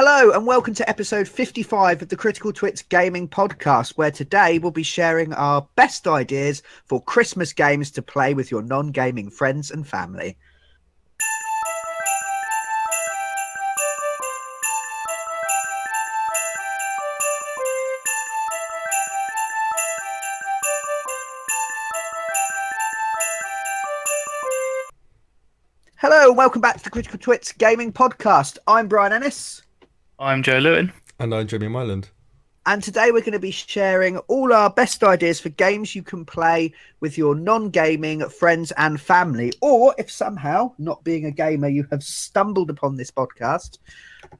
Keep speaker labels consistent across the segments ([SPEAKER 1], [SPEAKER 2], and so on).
[SPEAKER 1] Hello and welcome to episode 55 of the Critical Twits Gaming Podcast, where today we'll be sharing our best ideas for Christmas games to play with your non gaming friends and family. Hello and welcome back to the Critical Twits Gaming Podcast. I'm Brian Ennis.
[SPEAKER 2] I'm Joe Lewin.
[SPEAKER 3] And I'm Jamie Myland.
[SPEAKER 1] And today we're going to be sharing all our best ideas for games you can play with your non gaming friends and family. Or if somehow, not being a gamer, you have stumbled upon this podcast,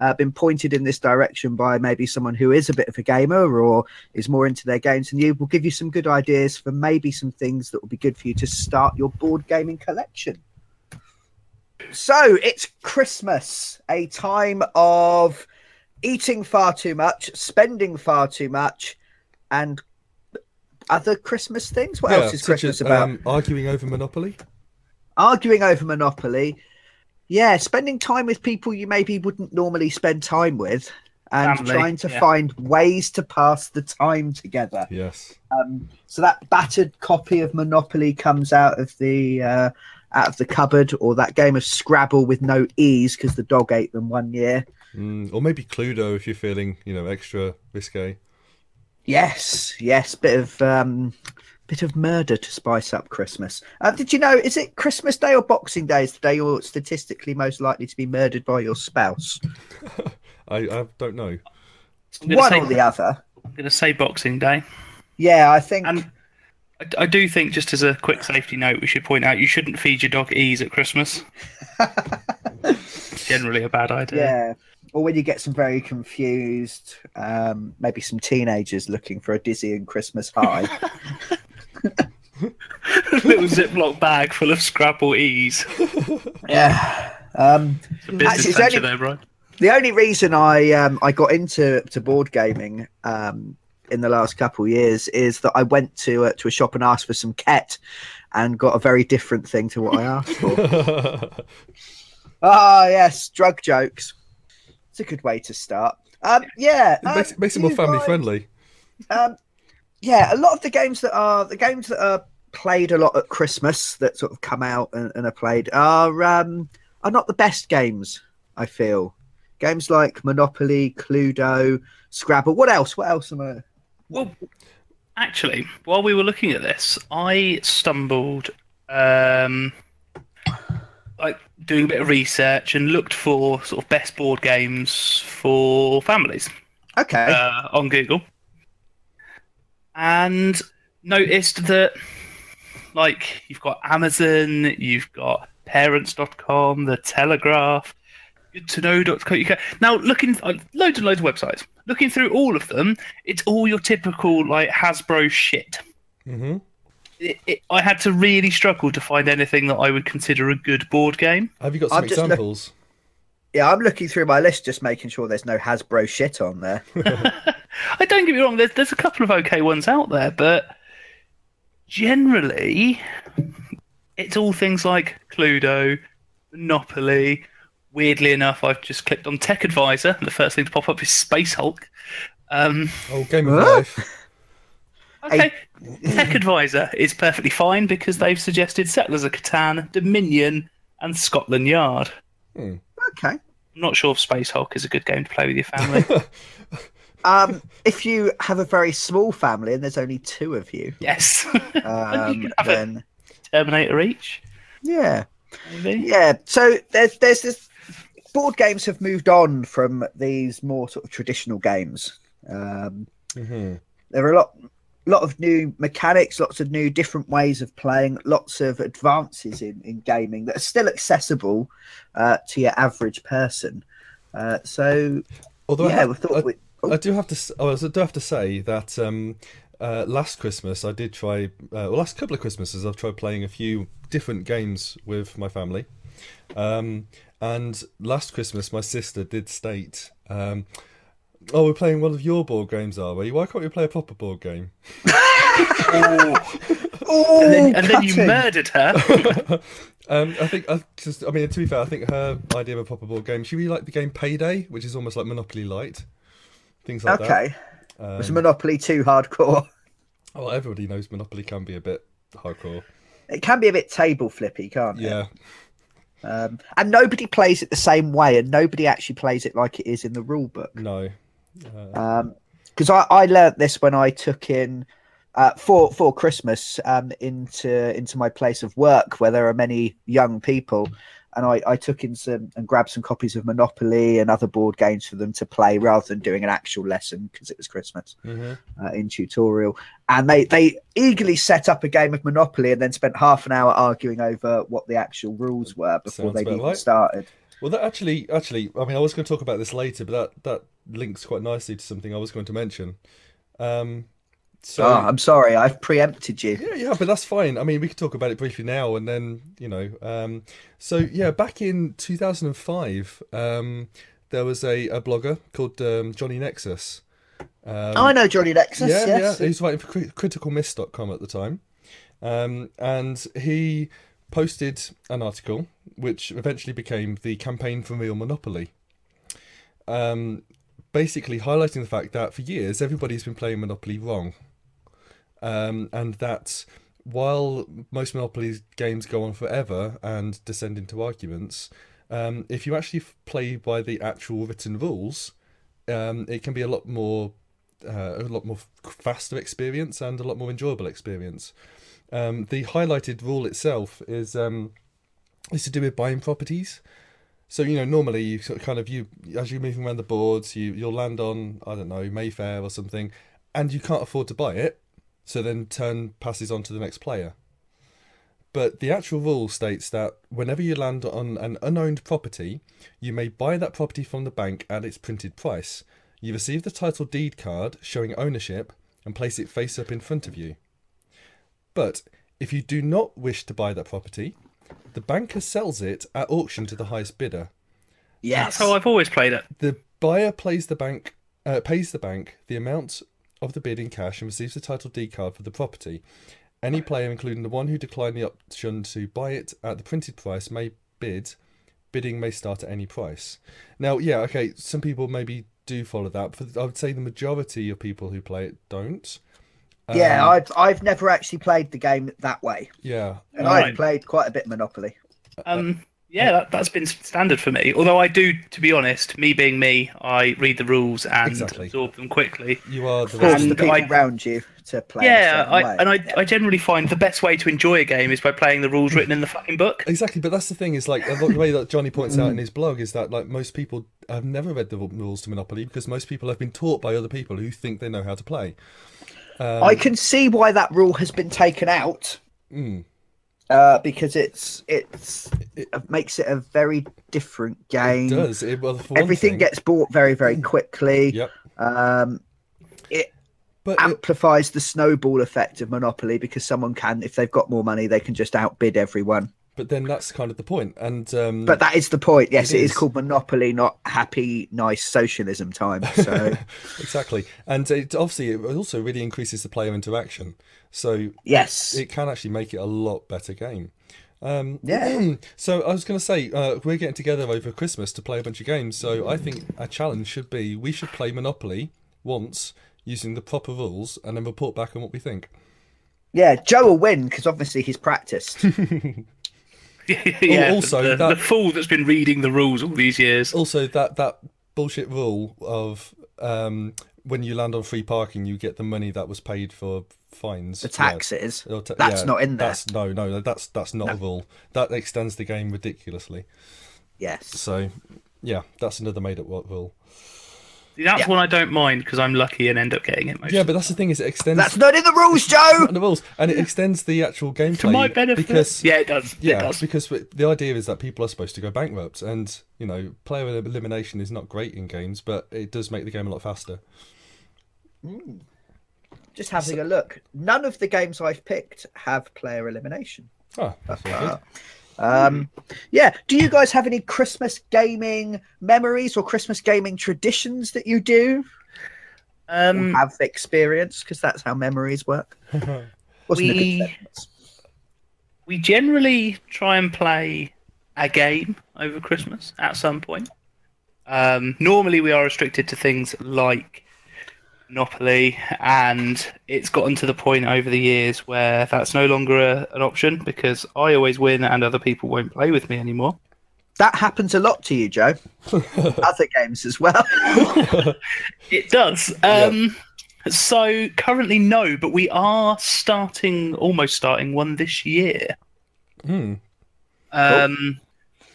[SPEAKER 1] uh, been pointed in this direction by maybe someone who is a bit of a gamer or is more into their games than you, we'll give you some good ideas for maybe some things that will be good for you to start your board gaming collection. So it's Christmas, a time of eating far too much, spending far too much, and other Christmas things. What
[SPEAKER 3] Yeah,
[SPEAKER 1] else is
[SPEAKER 3] such
[SPEAKER 1] Christmas
[SPEAKER 3] as,
[SPEAKER 1] about?
[SPEAKER 3] um, arguing over Monopoly.
[SPEAKER 1] Arguing over Monopoly. Yeah, spending time with people you maybe wouldn't normally spend time with, and
[SPEAKER 2] Family,
[SPEAKER 1] trying to
[SPEAKER 2] yeah.
[SPEAKER 1] find ways to pass the time together.
[SPEAKER 3] Yes.
[SPEAKER 1] Um, so that battered copy of Monopoly comes out of the uh, out of the cupboard, or that game of Scrabble with no ease because the dog ate them one year.
[SPEAKER 3] Mm, or maybe Cluedo if you're feeling, you know, extra risque.
[SPEAKER 1] Yes, yes, bit of um, bit of murder to spice up Christmas. Uh, did you know? Is it Christmas Day or Boxing Day? Is the day you're statistically most likely to be murdered by your spouse?
[SPEAKER 3] I, I don't know.
[SPEAKER 2] I'm gonna
[SPEAKER 1] One
[SPEAKER 2] say-
[SPEAKER 1] or the other.
[SPEAKER 2] I'm going to say Boxing Day.
[SPEAKER 1] Yeah, I think.
[SPEAKER 2] And I, I do think, just as a quick safety note, we should point out you shouldn't feed your dog ease at Christmas. Generally a bad idea.
[SPEAKER 1] yeah. Or when you get some very confused, um, maybe some teenagers looking for a dizzying Christmas high.
[SPEAKER 2] Little Ziploc bag full of Scrabble ease.
[SPEAKER 1] yeah. Um,
[SPEAKER 2] It's a business
[SPEAKER 1] Actually,
[SPEAKER 2] venture
[SPEAKER 1] only-
[SPEAKER 2] there, Brian.
[SPEAKER 1] the only reason I um, I got into to board gaming um, in the last couple of years is that I went to uh, to a shop and asked for some ket and got a very different thing to what I asked for. Ah, yes, drug jokes. It's a good way to start. Um, yeah,
[SPEAKER 3] It
[SPEAKER 1] um,
[SPEAKER 3] makes, makes it more family
[SPEAKER 1] guys-
[SPEAKER 3] friendly.
[SPEAKER 1] Um, yeah, a lot of the games that are the games that are played a lot at Christmas that sort of come out and, and are played are um, are not the best games. I feel games like Monopoly, Cluedo, Scrabble. What else? What else am I?
[SPEAKER 2] Well, actually, while we were looking at this, I stumbled, um, like doing a bit of research and looked for sort of best board games for families.
[SPEAKER 1] Okay,
[SPEAKER 2] uh, on Google and noticed that like you've got Amazon, you've got parents.com, the Telegraph, good to know.co.uk. Now looking uh, loads and loads of websites. Looking through all of them, it's all your typical like Hasbro shit.
[SPEAKER 3] hmm
[SPEAKER 2] It, it, I had to really struggle to find anything that I would consider a good board game.
[SPEAKER 3] Have you got some
[SPEAKER 1] I'm just look-
[SPEAKER 3] examples?
[SPEAKER 1] yeah, I'm looking through my list, just making sure there's no Hasbro shit on there.
[SPEAKER 2] I don't get me wrong. There's there's a couple of okay ones out there, but generally, it's all things like Cluedo, Monopoly. Weirdly enough, I've just clicked on Tech Advisor, and the first thing to pop up is Space Hulk. Um,
[SPEAKER 3] Oh, Game of Life.
[SPEAKER 2] okay, Tech Advisor is perfectly fine because they've suggested Settlers of Catan, Dominion, and Scotland Yard.
[SPEAKER 1] Okay.
[SPEAKER 2] I'm not sure if Space Hulk is a good game to play with your family.
[SPEAKER 1] Um, if you have a very small family and there's only two of you,
[SPEAKER 2] yes,
[SPEAKER 1] um,
[SPEAKER 2] can
[SPEAKER 1] then
[SPEAKER 2] Terminator each,
[SPEAKER 1] yeah,
[SPEAKER 2] maybe.
[SPEAKER 1] Yeah, so there's there's this board games have moved on from these more sort of traditional games. Um,
[SPEAKER 3] hmm
[SPEAKER 1] there are a lot lot of new mechanics, lots of new different ways of playing, lots of advances in, in gaming that are still accessible uh, to your average person. Uh, so
[SPEAKER 3] Although I,
[SPEAKER 1] yeah,
[SPEAKER 3] have-
[SPEAKER 1] we thought
[SPEAKER 3] I,
[SPEAKER 1] we,
[SPEAKER 3] I do have to. Oh, I do have to say that um, uh, last Christmas I did try. Uh, well, last couple of Christmases I've tried playing a few different games with my family. Um, and last Christmas my sister did state, um, "Oh, we're playing one of your board games, are we? Why can't we play a proper board game?"
[SPEAKER 1] Oh,
[SPEAKER 2] and then, and then you
[SPEAKER 1] cutting.
[SPEAKER 2] murdered her.
[SPEAKER 3] Um, I think, I just, I mean, to be fair, I think her idea of a proper board game. She really liked the game Payday, which is almost like Monopoly Light, things like that.
[SPEAKER 1] Okay.
[SPEAKER 3] that.
[SPEAKER 1] Was
[SPEAKER 3] Um,
[SPEAKER 1] Monopoly too hardcore?
[SPEAKER 3] well, everybody knows Monopoly can be a bit hardcore.
[SPEAKER 1] It can be a bit table flippy, can't it?
[SPEAKER 3] Yeah,
[SPEAKER 1] Um, and nobody plays it the same way, and nobody actually plays it like it is in the rule book.
[SPEAKER 3] no.
[SPEAKER 1] Because I, I learnt this when I took in uh, for for Christmas um, into into my place of work where there are many young people, and I, I took in some and grabbed some copies of Monopoly and other board games for them to play rather than doing an actual lesson because it was Christmas
[SPEAKER 3] mhm.
[SPEAKER 1] uh, in tutorial. And they they eagerly set up a game of Monopoly and then spent half an hour arguing over what the actual rules were before
[SPEAKER 3] Sounds
[SPEAKER 1] they'd even started.
[SPEAKER 3] Well, that actually, actually, I mean, I was going to talk about this later, but that that links quite nicely to something I was going to mention. Um, so
[SPEAKER 1] oh, I'm sorry, I've preempted you.
[SPEAKER 3] yeah, yeah, but that's fine. I mean, we could talk about it briefly now, and then you know. Um, so yeah, back in 2005, um, there was a, a blogger called um, Johnny Nexus. Um,
[SPEAKER 1] Oh, I know Johnny Nexus.
[SPEAKER 3] yeah,
[SPEAKER 1] yes.
[SPEAKER 3] yeah. He was writing for cri- criticalmiss.com at the time. Um, and he posted an article which eventually became the campaign for real monopoly. Um, basically highlighting the fact that for years everybody's been playing Monopoly wrong. Um, and that while most Monopoly games go on forever and descend into arguments, um, if you actually play by the actual written rules, um, it can be a lot more uh, a lot more faster experience and a lot more enjoyable experience. Um, the highlighted rule itself is um, is to do with buying properties. So you know, normally you sort of kind of you as you're moving around the boards, you you'll land on I don't know Mayfair or something, and you can't afford to buy it. So then turn passes on to the next player. But the actual rule states that whenever you land on an unowned property, you may buy that property from the bank at its printed price. You receive the title deed card showing ownership and place it face up in front of you. But if you do not wish to buy that property, the banker sells it at auction to the highest bidder.
[SPEAKER 1] Yes.
[SPEAKER 2] That's how I've always played it.
[SPEAKER 3] The buyer plays the bank uh, pays the bank the amount of the bid in cash and receives the title deed card for the property. Any player, including the one who declined the option to buy it at the printed price, may bid. Bidding may start at any price. Now, yeah, okay, some people maybe do follow that, but I would say the majority of people who play it don't.
[SPEAKER 1] Yeah,
[SPEAKER 3] Um,
[SPEAKER 1] I've I've never actually played the game that way,
[SPEAKER 3] yeah,
[SPEAKER 1] and
[SPEAKER 2] Right.
[SPEAKER 1] I've played quite a bit Monopoly.
[SPEAKER 2] Um, yeah, that, that's been standard for me. Although I do, to be honest, me being me, I read the rules and
[SPEAKER 3] Exactly.
[SPEAKER 2] absorb them quickly.
[SPEAKER 3] you are the
[SPEAKER 1] Force
[SPEAKER 2] And
[SPEAKER 1] the people
[SPEAKER 2] I-
[SPEAKER 1] around you to play.
[SPEAKER 2] yeah,
[SPEAKER 1] certain
[SPEAKER 2] I,
[SPEAKER 1] way.
[SPEAKER 2] and I,
[SPEAKER 1] Yeah.
[SPEAKER 2] I generally find the best way to enjoy a game is by playing the rules written in the fucking book.
[SPEAKER 3] Exactly, but that's the thing is like the way that Johnny points out in his blog is that like most people have never read the rules to Monopoly because most people have been taught by other people who think they know how to play. Um,
[SPEAKER 1] I can see why that rule has been taken out
[SPEAKER 3] mm,
[SPEAKER 1] uh, because it's it's it makes it a very different
[SPEAKER 3] it
[SPEAKER 1] game.
[SPEAKER 3] does it, well,
[SPEAKER 1] Everything
[SPEAKER 3] thing-
[SPEAKER 1] gets bought very very quickly.
[SPEAKER 3] Yep,
[SPEAKER 1] Um, it
[SPEAKER 3] but it-
[SPEAKER 1] amplifies the snowball effect of Monopoly because someone can, if they've got more money, they can just outbid everyone.
[SPEAKER 3] But then that's kind of the point. and um,
[SPEAKER 1] But that is the point. Yes,
[SPEAKER 3] It
[SPEAKER 1] it is called Monopoly, not happy, nice socialism time. So
[SPEAKER 3] exactly, and it obviously it also really increases the player interaction, so
[SPEAKER 1] yes,
[SPEAKER 3] it can actually make it a lot better game. Um,
[SPEAKER 1] Yeah.
[SPEAKER 3] So I was going to say uh, we're getting together over Christmas to play a bunch of games. So I think our challenge should be we should play Monopoly once using the proper rules and then report back on what we think.
[SPEAKER 1] yeah, Joe will win because obviously he's practiced.
[SPEAKER 2] yeah,
[SPEAKER 3] also,
[SPEAKER 2] the,
[SPEAKER 3] that-
[SPEAKER 2] the fool that's been reading the rules all these years.
[SPEAKER 3] Also, that that bullshit rule of um, when you land on free parking, you get the money that was paid for fines.
[SPEAKER 1] The taxes.
[SPEAKER 3] Or ta-
[SPEAKER 1] That's
[SPEAKER 3] yeah,
[SPEAKER 1] not in there.
[SPEAKER 3] That's no, no, that's that's not a rule. That extends the game ridiculously.
[SPEAKER 1] Yes.
[SPEAKER 3] So, yeah, that's another made-up rule.
[SPEAKER 2] That's
[SPEAKER 1] Yeah.
[SPEAKER 2] one I don't mind because I'm lucky and end up getting it most.
[SPEAKER 3] Yeah, but that's the thing is it extends
[SPEAKER 1] That's not in the rules, Joe.
[SPEAKER 3] the rules and it extends the actual gameplay
[SPEAKER 2] to my benefit.
[SPEAKER 3] because
[SPEAKER 2] yeah, it does.
[SPEAKER 3] yeah,
[SPEAKER 2] it does.
[SPEAKER 3] because the idea is that people are supposed to go bankrupt, and you know, player elimination is not great in games, but it does make the game a lot faster. Mm.
[SPEAKER 1] Just having a look. None of the games I've picked have player elimination.
[SPEAKER 3] Oh, that's very good.
[SPEAKER 1] Um, yeah. Do you guys have any Christmas gaming memories or Christmas gaming traditions that you do?
[SPEAKER 2] Um,
[SPEAKER 1] have experienced? Because that's how memories work. Wasn't a good
[SPEAKER 2] We- we generally try and play a game over Christmas at some point. Um, normally, we are restricted to things like Monopoly, and it's gotten to the point over the years where that's no longer a, an option because I always win and other people won't play with me anymore.
[SPEAKER 1] That happens a lot to you, Joe. Other games as well.
[SPEAKER 2] It does. Um, So currently, no, but we are starting, almost starting one this year.
[SPEAKER 3] Hmm.
[SPEAKER 2] Um,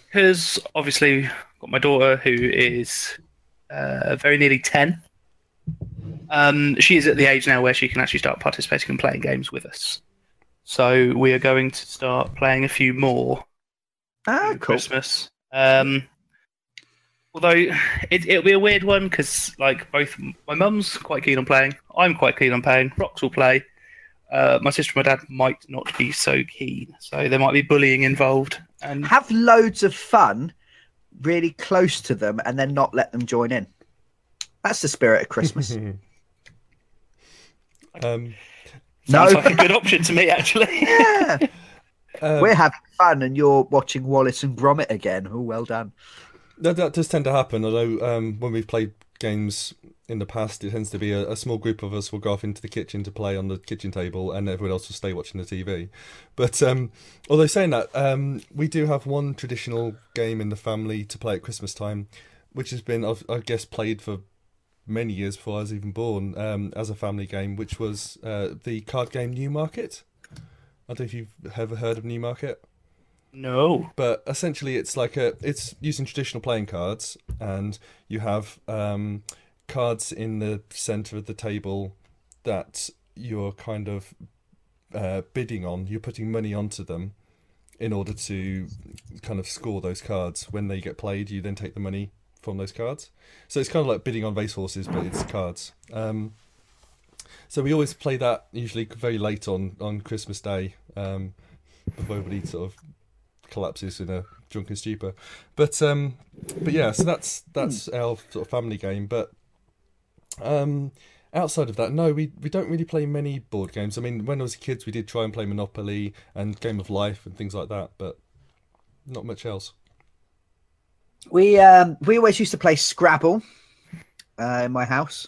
[SPEAKER 2] because obviously, I've got my daughter who is uh, very nearly ten. Um, she is at the age now where she can actually start participating and playing games with us. So we are going to start playing a few more
[SPEAKER 1] ah, cool.
[SPEAKER 2] Christmas. Um, although it, it'll be a weird one because, like, both my mum's quite keen on playing, I'm quite keen on playing. Rox will play. Uh, my sister and my dad might not be so keen, so there might be bullying involved. And
[SPEAKER 1] Have loads of fun really close to them and then not let them join in. That's the spirit of Christmas.
[SPEAKER 3] um,
[SPEAKER 1] no,
[SPEAKER 2] sounds like a good option to me, actually.
[SPEAKER 1] yeah.
[SPEAKER 3] um,
[SPEAKER 1] we're having fun and you're watching Wallace and Gromit again. Oh, well done.
[SPEAKER 3] That, that does tend to happen, although um, when we've played games in the past, it tends to be a, a small group of us will go off into the kitchen to play on the kitchen table, and everyone else will stay watching the TV. But um, although saying that, um, we do have one traditional game in the family to play at Christmas time, which has been, I've- I guess, played for many years before I was even born um, as a family game, which was uh, the card game Newmarket. I don't know if you've ever heard of Newmarket
[SPEAKER 2] no.
[SPEAKER 3] but essentially it's like a it's using traditional playing cards and you have um, cards in the center of the table that you're kind of uh, bidding on you're putting money onto them in order to kind of score those cards when they get played you then take the money from those cards so it's kind of like bidding on racehorses but it's cards um, so we always play that usually very late on on christmas day um, before everybody sort of collapses in a drunken stupor. But um, but yeah, so that's that's our sort of family game. But um, outside of that, no, we we don't really play many board games. I mean, when I was kids, we did try and play Monopoly and Game of Life and things like that, but not much else.
[SPEAKER 1] We um we always used to play Scrabble uh, in my house,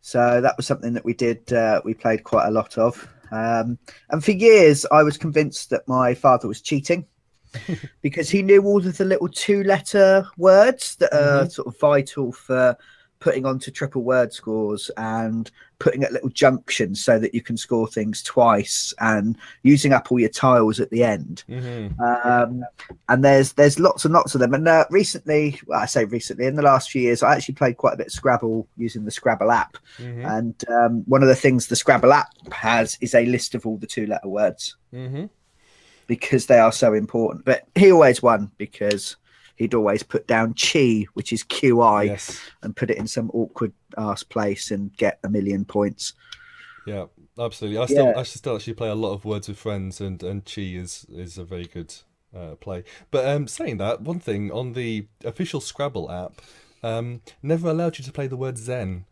[SPEAKER 1] so that was something that we did. Uh, we played quite a lot of, um, and for years I was convinced that my father was cheating because he knew all of the little two-letter words that are sort of vital for putting onto triple word scores and putting at little junctions so that you can score things twice and using up all your tiles at the end
[SPEAKER 3] Mm-hmm.
[SPEAKER 1] um, and there's there's lots and lots of them. And uh, recently, well, I say recently, in the last few years, I actually played quite a bit of Scrabble using the Scrabble app.
[SPEAKER 3] Mm-hmm.
[SPEAKER 1] And um, one of the things the Scrabble app has is a list of all the two-letter words
[SPEAKER 3] Mm-hmm.
[SPEAKER 1] because they are so important. But he always won because he'd always put down chi, which is QI,
[SPEAKER 3] Yes.
[SPEAKER 1] and put it in some awkward ass place and get a million points.
[SPEAKER 3] Yeah. Absolutely. I still
[SPEAKER 1] Yeah.
[SPEAKER 3] I still actually play a lot of Words with Friends, and and Chi is is a very good uh, play. But um, saying that, one thing on the official Scrabble app, um, never allowed you to play the word Zen,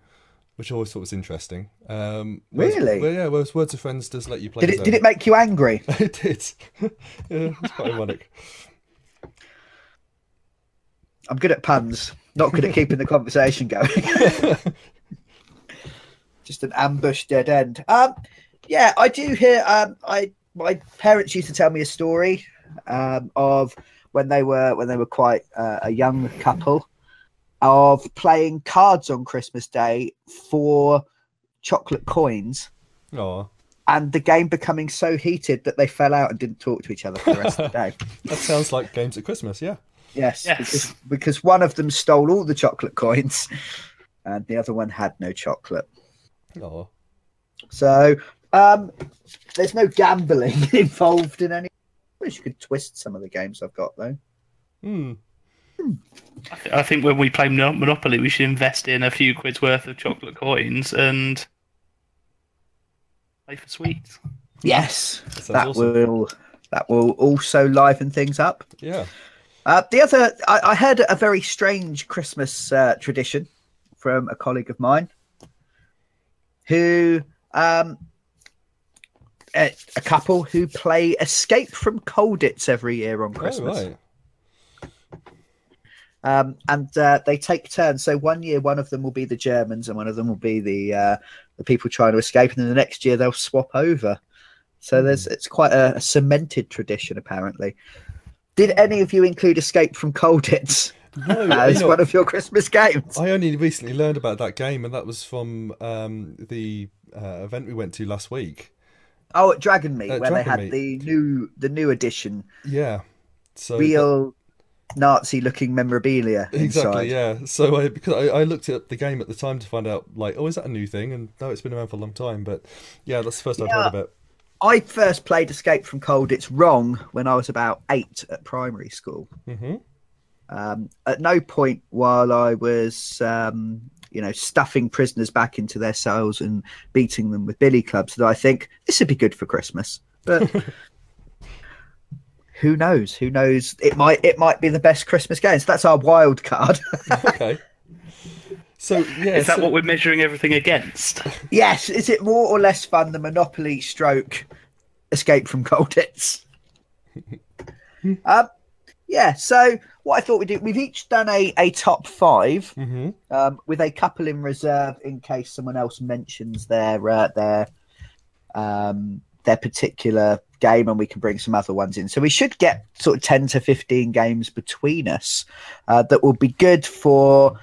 [SPEAKER 3] which I always thought was interesting. Um, whereas-
[SPEAKER 1] Really?
[SPEAKER 3] Well, yeah. Whereas Words of Friends does let you play.
[SPEAKER 1] Did it
[SPEAKER 3] Zen.
[SPEAKER 1] did it make you angry?
[SPEAKER 3] it did. yeah, it's quite ironic.
[SPEAKER 1] I'm good at puns, not good at keeping the conversation going. Just an ambush dead end. Um, yeah, I do hear. Um, I my parents used to tell me a story um, of when they were when they were quite uh, a young couple of playing cards on Christmas Day for chocolate coins.
[SPEAKER 3] Oh,
[SPEAKER 1] And the game becoming so heated that they fell out and didn't talk to each other for the rest of the day.
[SPEAKER 3] that sounds like games at Christmas. Yeah.
[SPEAKER 1] Yes,
[SPEAKER 2] Yes.
[SPEAKER 1] Because, because one of them stole all the chocolate coins, and the other one had no chocolate.
[SPEAKER 3] Oh.
[SPEAKER 1] So um, there's no gambling involved in any. I wish you could twist some of the games I've got though.
[SPEAKER 3] Hmm.
[SPEAKER 2] I, th- I think when we play Monopoly, we should invest in a few quid's worth of chocolate coins and play for sweets.
[SPEAKER 1] Yes,
[SPEAKER 3] That
[SPEAKER 1] that
[SPEAKER 3] awesome.
[SPEAKER 1] will that will also liven things up.
[SPEAKER 3] Yeah.
[SPEAKER 1] Uh, the other, I, I heard a very strange Christmas uh, tradition from a colleague of mine. who um, a, a couple who play Escape from Colditz every year on
[SPEAKER 3] Oh,
[SPEAKER 1] Christmas.
[SPEAKER 3] right.
[SPEAKER 1] um, and uh, they take turns. So one year, one of them will be the Germans, and one of them will be the uh, the people trying to escape, and then the next year they'll swap over. So there's it's quite a, a cemented tradition, apparently. Did any of you include Escape from Colditz
[SPEAKER 3] No,
[SPEAKER 1] as one of your Christmas games?
[SPEAKER 3] I only recently learned about that game, and that was from um, the uh, event we went to last week.
[SPEAKER 1] Oh, at Dragon Meet,
[SPEAKER 3] At
[SPEAKER 1] where they had
[SPEAKER 3] Meet.
[SPEAKER 1] the new the new edition,
[SPEAKER 3] Yeah. So
[SPEAKER 1] real Nazi-looking memorabilia
[SPEAKER 3] Exactly,
[SPEAKER 1] inside.
[SPEAKER 3] yeah. So I because I, I looked at the game at the time to find out like, oh, is that a new thing? And no, it's been around for a long time. But yeah, that's the first I've heard of it.
[SPEAKER 1] I first played Escape from Colditz wrong when I was about eight at primary school.
[SPEAKER 3] hmm
[SPEAKER 1] Um, at no point while I was, um, you know, stuffing prisoners back into their cells and beating them with billy clubs did I think this would be good for Christmas. But who knows? Who knows? It might it might be the best Christmas game. So that's our wild card.
[SPEAKER 3] okay. So yeah,
[SPEAKER 2] Is that
[SPEAKER 3] so-
[SPEAKER 2] what we're measuring everything against?
[SPEAKER 1] yes. Is it more or less fun than Monopoly stroke Escape from Colditz? um, yeah. So what I thought we'd do, we've each done a, a top five.
[SPEAKER 3] Mhm.
[SPEAKER 1] um, with a couple in reserve in case someone else mentions their uh, their um, their particular game, and we can bring some other ones in. So we should get sort of ten to fifteen games between us uh, that will be good for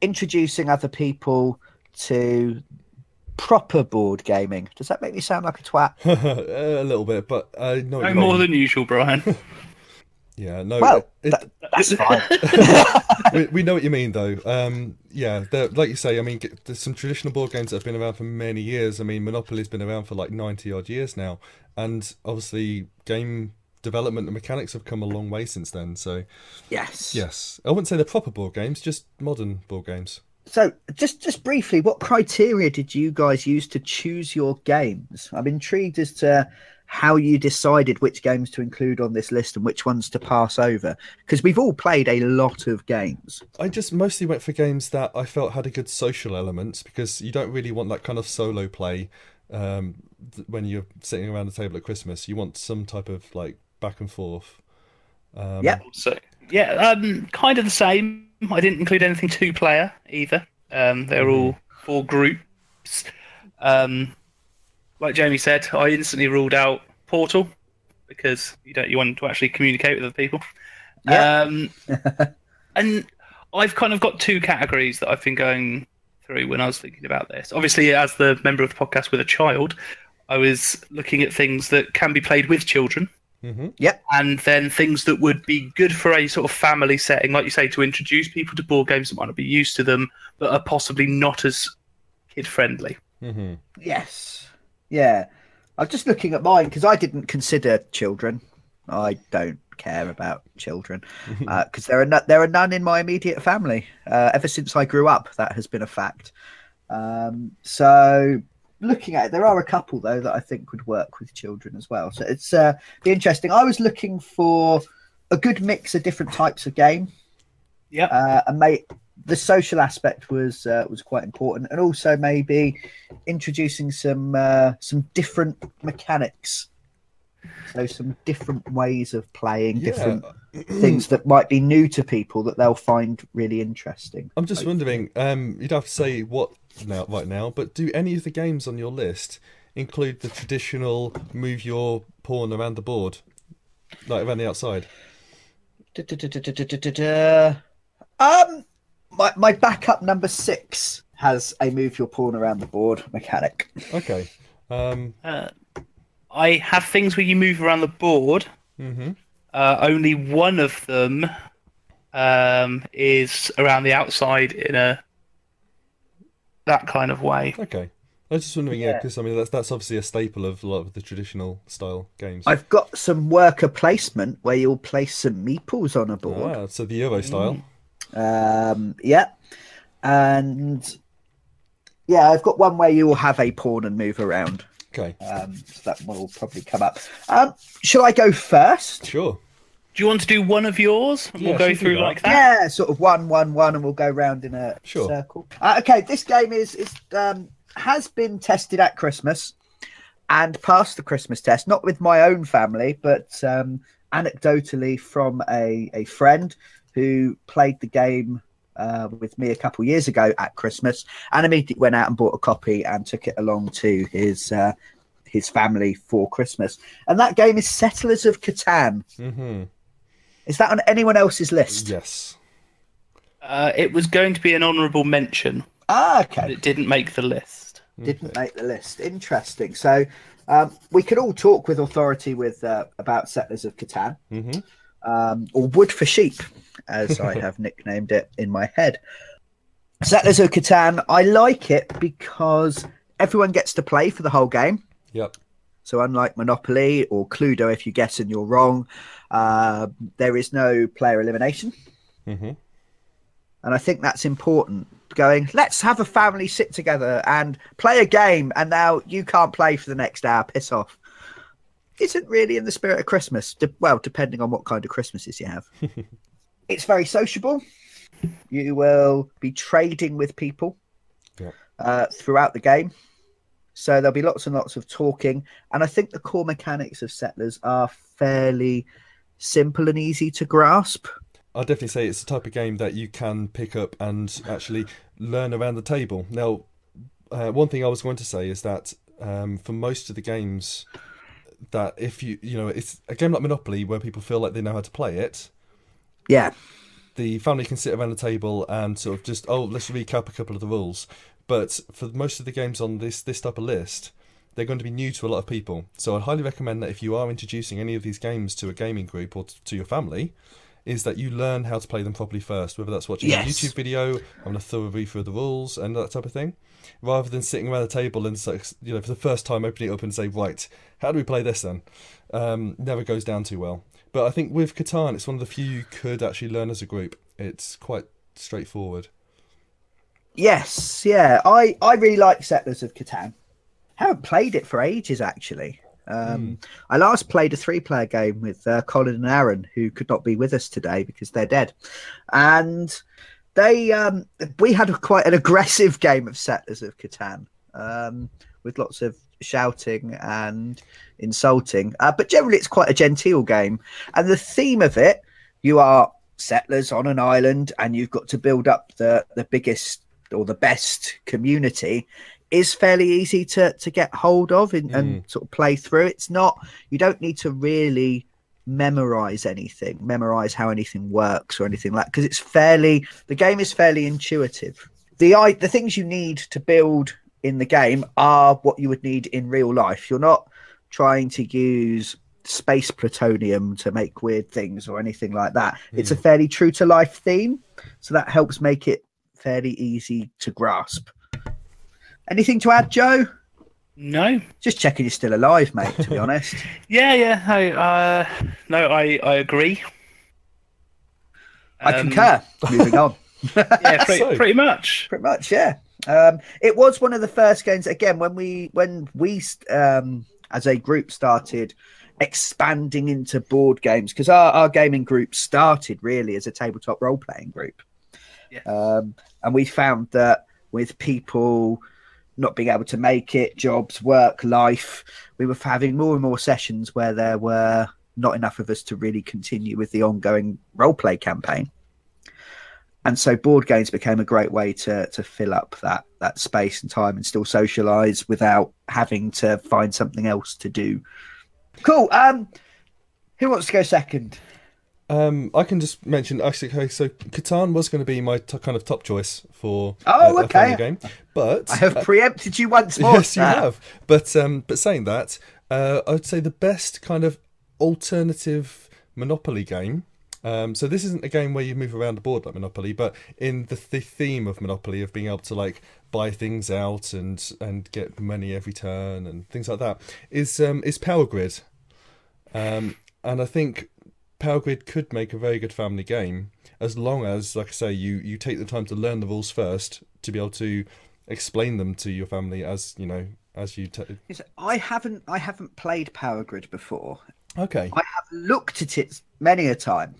[SPEAKER 1] introducing other people to proper board gaming. Does that make me sound like a twat?
[SPEAKER 3] a little bit, but I know
[SPEAKER 2] No more
[SPEAKER 3] mean.
[SPEAKER 2] than usual, Brian.
[SPEAKER 3] yeah, no.
[SPEAKER 1] Well,
[SPEAKER 3] it-
[SPEAKER 1] that- that's fine.
[SPEAKER 3] we, we know what you mean, though. Um, yeah, like you say, I mean, there's some traditional board games that have been around for many years. I mean, Monopoly's been around for like ninety odd years now, and obviously, game development and mechanics have come a long way since then. So,
[SPEAKER 1] yes.
[SPEAKER 3] yes, I wouldn't say they're proper board games, just modern board games.
[SPEAKER 1] So, just just briefly, what criteria did you guys use to choose your games? I'm intrigued as to how you decided which games to include on this list and which ones to pass over, because we've all played a lot of games.
[SPEAKER 3] I just mostly went for games that I felt had a good social element because you don't really want that kind of solo play um, th- when you're sitting around the table at Christmas. You want some type of like back and forth. Um,
[SPEAKER 1] Yep.
[SPEAKER 2] So yeah, um, kind of the same. I didn't include anything two player either. Um, they're all four groups. Um, like Jamie said, I instantly ruled out Portal because you don't you want to actually communicate with other people.
[SPEAKER 1] Yeah.
[SPEAKER 2] Um, and I've kind of got two categories that I've been going through when I was thinking about this. Obviously, as the member of the podcast with a child, I was looking at things that can be played with children
[SPEAKER 3] hmm
[SPEAKER 2] and then things that would be good for a sort of family setting, like you say, to introduce people to board games that might not be used to them, but are possibly not as kid friendly.
[SPEAKER 3] hmm
[SPEAKER 1] Yes. Yeah. I'm just looking at mine because I didn't consider children. I don't care about children because there are no, there are none in my immediate family. Uh, ever since I grew up, that has been a fact. Um, so, looking at it, there are a couple though that I think would work with children as well. So it's uh, be interesting. I was looking for a good mix of different types of game
[SPEAKER 2] Yeah.
[SPEAKER 1] uh, and mate, the social aspect was uh, was quite important, and also maybe introducing some uh, some different mechanics, so some different ways of playing, different things that might be new to people that they'll find really interesting.
[SPEAKER 3] I'm just wondering. Um, you'd have to say what now, right now, but do any of the games on your list include the traditional move your pawn around the board, like around the outside?
[SPEAKER 1] Um, my my backup number six has a move your pawn around the board mechanic.
[SPEAKER 3] Okay. Um,
[SPEAKER 2] Uh, I have things where you move around the board.
[SPEAKER 3] hmm
[SPEAKER 2] Uh, only one of them um, is around the outside in a that kind of way.
[SPEAKER 3] Okay. I was just wondering, yeah, because I mean that's that's obviously a staple of a lot of the traditional style games.
[SPEAKER 1] I've got some worker placement where you'll place some meeples on a board.
[SPEAKER 3] Ah, so the Euro style.
[SPEAKER 1] Um, yeah, and yeah, I've got one where you will have a pawn and move around.
[SPEAKER 3] Okay.
[SPEAKER 1] Um, so that will probably come up. Um, shall I go first?
[SPEAKER 3] Sure.
[SPEAKER 2] Do you want to do one of yours? And
[SPEAKER 3] Yeah,
[SPEAKER 2] we'll go through like that.
[SPEAKER 1] Yeah, sort of one, one, one, and we'll go round in a
[SPEAKER 3] Sure.
[SPEAKER 1] circle. Uh, okay, this game is is um, has been tested at Christmas and passed the Christmas test. Not with my own family, but um, anecdotally from a a friend who played the game. Uh, with me a couple years ago at Christmas, and immediately went out and bought a copy and took it along to his uh, his family for Christmas. And that game is Settlers of Catan.
[SPEAKER 3] hmm
[SPEAKER 1] Is that on anyone else's list?
[SPEAKER 3] Yes.
[SPEAKER 2] Uh, it was going to be an honourable mention,
[SPEAKER 1] Ah,
[SPEAKER 2] but
[SPEAKER 1] okay.
[SPEAKER 2] it didn't make the list.
[SPEAKER 1] Didn't make the list. Interesting. So um, we could all talk with authority with uh, about Settlers of Catan,
[SPEAKER 3] hmm
[SPEAKER 1] um, or Wood for Sheep, as I have nicknamed it in my head. Settlers of Catan. I like it because everyone gets to play for the whole game.
[SPEAKER 3] Yep.
[SPEAKER 1] So unlike Monopoly or Cluedo, if you guess and you're wrong, uh, there is no player elimination.
[SPEAKER 3] hmm
[SPEAKER 1] And I think that's important. Going, let's have a family sit together and play a game, and now you can't play for the next hour. Piss off. Isn't really in the spirit of Christmas. De- well, depending on what kind of Christmases you have. it's very sociable. You will be trading with people
[SPEAKER 3] Yeah.
[SPEAKER 1] uh, throughout the game. So there'll be lots and lots of talking. And I think the core mechanics of Settlers are fairly simple and easy to grasp.
[SPEAKER 3] I'll definitely say it's the type of game that you can pick up and actually learn around the table. Now, uh, one thing I was going to say is that um, for most of the games, that if you you know it's a game like Monopoly where people feel like they know how to play it,
[SPEAKER 1] Yeah.
[SPEAKER 3] the family can sit around the table and sort of just oh let's recap a couple of the rules. But for most of the games on this this type of list, they're going to be new to a lot of people. So I'd highly recommend that if you are introducing any of these games to a gaming group or t- to your family, is that you learn how to play them properly first, whether that's watching a
[SPEAKER 1] Yes.
[SPEAKER 3] YouTube video, having a thorough read through the rules and that type of thing, rather than sitting around the table and you know for the first time opening it up and say right, how do we play this then? Um, never goes down too well. But I think with Catan, it's one of the few you could actually learn as a group. It's quite straightforward.
[SPEAKER 1] Yes, yeah. I, I really like Settlers of Catan. Haven't played it for ages, actually. Um, I last played a three player game with uh, Colin and Aaron, who could not be with us today because they're dead. And they um, we had a, quite an aggressive game of Settlers of Catan um, with lots of shouting and insulting. Uh, but generally, it's quite a genteel game. And the theme of it, you are settlers on an island and you've got to build up the, the biggest or the best community is fairly easy to to get hold of and, and mm. sort of play through. It's not you don't need to really memorize anything memorize how anything works or anything like because it's fairly the game is fairly intuitive. The i the things you need to build in the game are what you would need in real life. You're not trying to use space plutonium to make weird things or anything like that. It's a mm. fairly true to life theme so that helps make it fairly easy to grasp anything to add joe
[SPEAKER 2] No.
[SPEAKER 1] just checking you're still alive mate to be honest
[SPEAKER 2] Yeah, yeah. No, uh, no, I, I agree.
[SPEAKER 1] i
[SPEAKER 2] Um,
[SPEAKER 1] concur moving on
[SPEAKER 2] Yeah, pretty,
[SPEAKER 3] So-
[SPEAKER 2] pretty much.
[SPEAKER 1] pretty much yeah um it was one of the first games again when we when we um as a group started expanding into board games because our, our gaming group started really as a tabletop role playing group Um and we found that with people not being able to make it jobs work life we were having more and more sessions where there were not enough of us to really continue with the ongoing role play campaign. And so board games became a great way to to fill up that that space and time and still socialize without having to find something else to do. Cool. Um who wants to go second
[SPEAKER 3] Um, I can just mention actually. Okay, so Catan was going to be my t- kind of top choice for
[SPEAKER 1] Oh,
[SPEAKER 3] a- a
[SPEAKER 1] okay.
[SPEAKER 3] game, but
[SPEAKER 1] i have preempted you once more
[SPEAKER 3] yes, you have. But um, but saying that, uh, I would say the best kind of alternative Monopoly game. Um, so this isn't a game where you move around the board like Monopoly, but in the, the theme of Monopoly of being able to like buy things out and and get money every turn and things like that is um, is Power Grid. Um, and I think Power Grid could make a very good family game as long as, like I say, you you take the time to learn the rules first to be able to explain them to your family as you know as you. T-
[SPEAKER 1] I haven't I haven't played Power Grid before.
[SPEAKER 3] Okay.
[SPEAKER 1] I have looked at it many a time,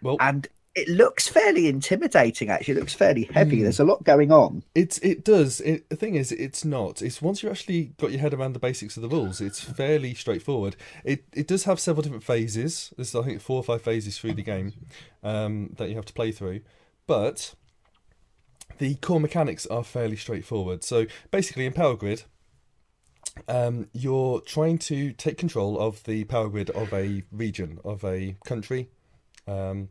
[SPEAKER 3] Well,
[SPEAKER 1] and it looks fairly intimidating. Actually, it looks fairly heavy.
[SPEAKER 3] Hmm.
[SPEAKER 1] There's a lot going on.
[SPEAKER 3] It it does. It, the thing is, it's not. It's once you actually got your head around the basics of the rules, it's fairly straightforward. It it does have several different phases. There's I think four or five phases through the game um, that you have to play through, but the core mechanics are fairly straightforward. So basically, in Power Grid, um, you're trying to take control of the power grid of a region, of a country. Um,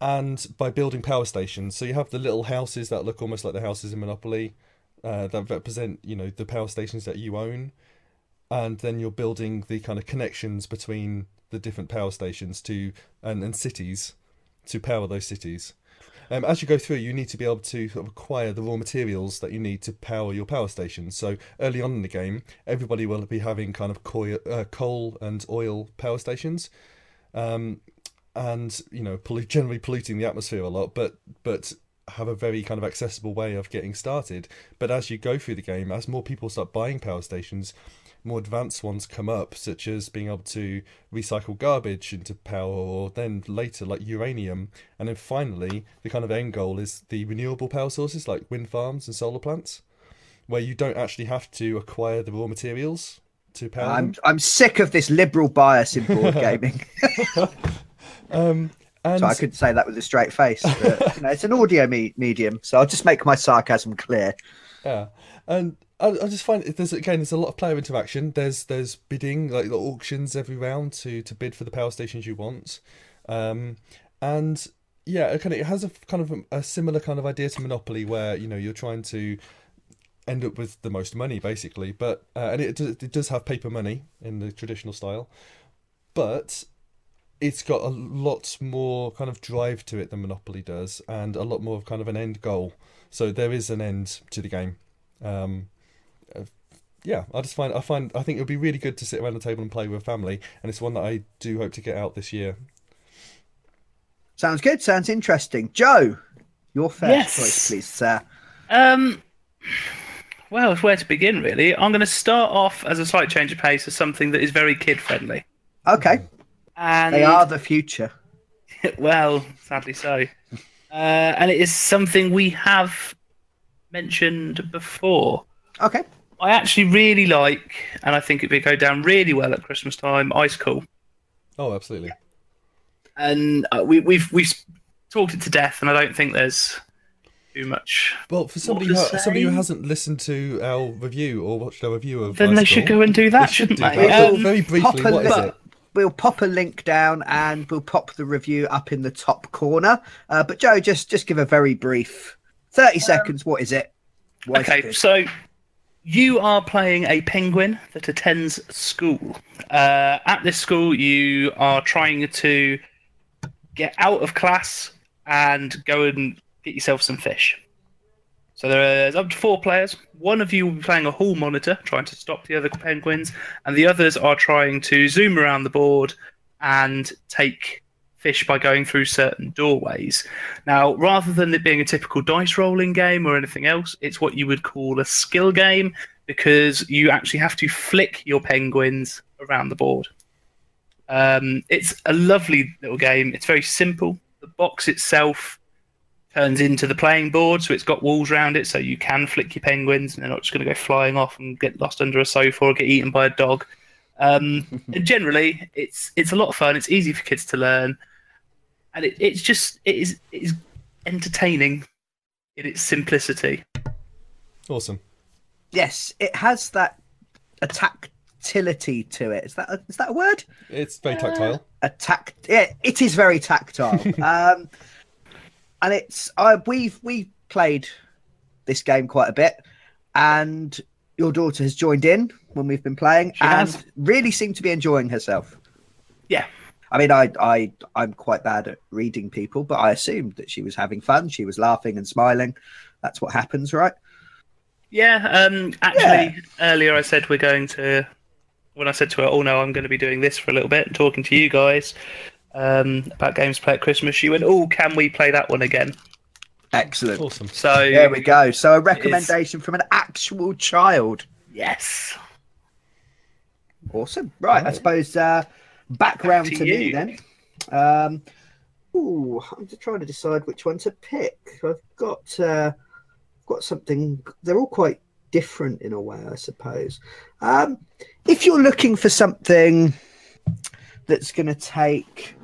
[SPEAKER 3] and by building power stations, so you have the little houses that look almost like the houses in Monopoly, uh, that represent you know the power stations that you own, and then you're building the kind of connections between the different power stations to and, and cities to power those cities. Um, as you go through, you need to be able to sort of acquire the raw materials that you need to power your power stations. So early on in the game, everybody will be having kind of uh, coal and oil power stations, um, and you know, pollu- generally polluting the atmosphere a lot, but but have a very kind of accessible way of getting started. But as you go through the game, as more people start buying power stations, more advanced ones come up, such as being able to recycle garbage into power, or then later like uranium, and then finally the kind of end goal is the renewable power sources like wind farms and solar plants, where you don't actually have to acquire the raw materials to power
[SPEAKER 1] I'm
[SPEAKER 3] them.
[SPEAKER 1] I'm sick of this liberal bias in board gaming.
[SPEAKER 3] Um, and
[SPEAKER 1] so I could say that with a straight face. But, you know, it's an audio me- medium, so I'll just make my sarcasm clear.
[SPEAKER 3] Yeah, and I, I just find there's again there's a lot of player interaction. There's there's bidding like the auctions every round to to bid for the power stations you want, um, and yeah, it kind of it has a kind of a, a similar kind of idea to Monopoly where you know you're trying to end up with the most money basically, but uh, and it it does have paper money in the traditional style, but it's got a lot more kind of drive to it than Monopoly does, and a lot more of kind of an end goal. So there is an end to the game. Um, uh, yeah, I just find I find I think it would be really good to sit around the table and play with family, and it's one that I do hope to get out this year.
[SPEAKER 1] Sounds good. Sounds interesting. Joe, your first
[SPEAKER 2] Yes.
[SPEAKER 1] choice, please, sir.
[SPEAKER 2] Um, well, where to begin, really? I'm going to start off as a slight change of pace as something that is very kid friendly.
[SPEAKER 1] Okay,
[SPEAKER 2] And
[SPEAKER 1] they are the future.
[SPEAKER 2] well, sadly so. Uh, and it is something we have mentioned before.
[SPEAKER 1] Okay,
[SPEAKER 2] I actually really like, and I think it would go down really well at Christmas time. Ice Cool,
[SPEAKER 3] Oh, absolutely.
[SPEAKER 2] and uh, we, we've we've talked it to death, and I don't think there's too much.
[SPEAKER 3] Well, for somebody
[SPEAKER 2] to
[SPEAKER 3] who, somebody who hasn't listened to our review or watched our review of,
[SPEAKER 2] Then
[SPEAKER 3] Ice
[SPEAKER 2] they should go and do that,
[SPEAKER 3] they should
[SPEAKER 2] shouldn't
[SPEAKER 3] do
[SPEAKER 2] they?
[SPEAKER 3] that.
[SPEAKER 2] Um,
[SPEAKER 3] Very briefly, what is
[SPEAKER 1] li-
[SPEAKER 3] it?
[SPEAKER 1] We'll pop a link down and we'll pop the review up in the top corner. Uh, but Joe, just just give a very brief, thirty seconds. What is it? Why is it
[SPEAKER 2] Okay, so you are playing a penguin that attends school. Uh, at this school, you are trying to get out of class and go and get yourself some fish. So there's up to four players. One of you will be playing a hall monitor, trying to stop the other penguins, and the others are trying to zoom around the board and take fish by going through certain doorways. Now, rather than it being a typical dice rolling game or anything else, it's what you would call a skill game because you actually have to flick your penguins around the board. Um, it's a lovely little game. It's very simple. The box itself turns into the playing board, so it's got walls around it, so you can flick your penguins, and they're not just going to go flying off and get lost under a sofa or get eaten by a dog. Um, and generally, it's it's a lot of fun. It's easy for kids to learn, and it, it's just it is it is entertaining in its simplicity.
[SPEAKER 3] Awesome.
[SPEAKER 1] Yes, it has that a tactility to it. Is that a, is that a word?
[SPEAKER 3] It's very tactile.
[SPEAKER 1] a tact yeah, it is very tactile um and it's i we've we played this game quite a bit and your daughter has joined in when we've been playing
[SPEAKER 2] She
[SPEAKER 1] and
[SPEAKER 2] has.
[SPEAKER 1] really seemed to be enjoying herself
[SPEAKER 2] Yeah,
[SPEAKER 1] i mean i i i'm quite bad at reading people but i assumed that she was having fun she was laughing and smiling that's what happens right
[SPEAKER 2] yeah. Um, actually, earlier I said we're going to. When I said to her, "Oh no, I'm going to be doing this for a little bit and talking to you guys um, about games to play at Christmas," she went, "Oh, can we play that one again?"
[SPEAKER 1] excellent
[SPEAKER 3] Awesome.
[SPEAKER 2] So
[SPEAKER 1] there we go so a recommendation from an actual child
[SPEAKER 2] Yes.
[SPEAKER 1] Awesome. Right. I suppose uh, back
[SPEAKER 2] to
[SPEAKER 1] to, me then. Um, ooh, I'm just trying to decide which one to pick. I've got uh, got something. They're all quite different in a way, I suppose. Um, if you're looking for something that's going to take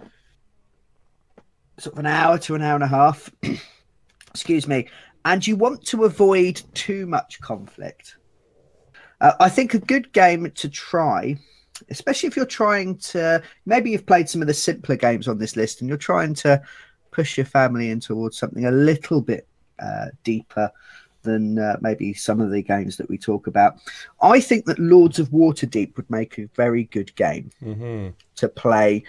[SPEAKER 1] sort of an hour to an hour and a half, excuse me, and you want to avoid too much conflict, uh, I think a good game to try, especially if you're trying to, maybe you've played some of the simpler games on this list and you're trying to push your family in towards something a little bit uh, deeper than uh, maybe some of the games that we talk about. I think that Lords of Waterdeep would make a very good game
[SPEAKER 3] hmm
[SPEAKER 1] to play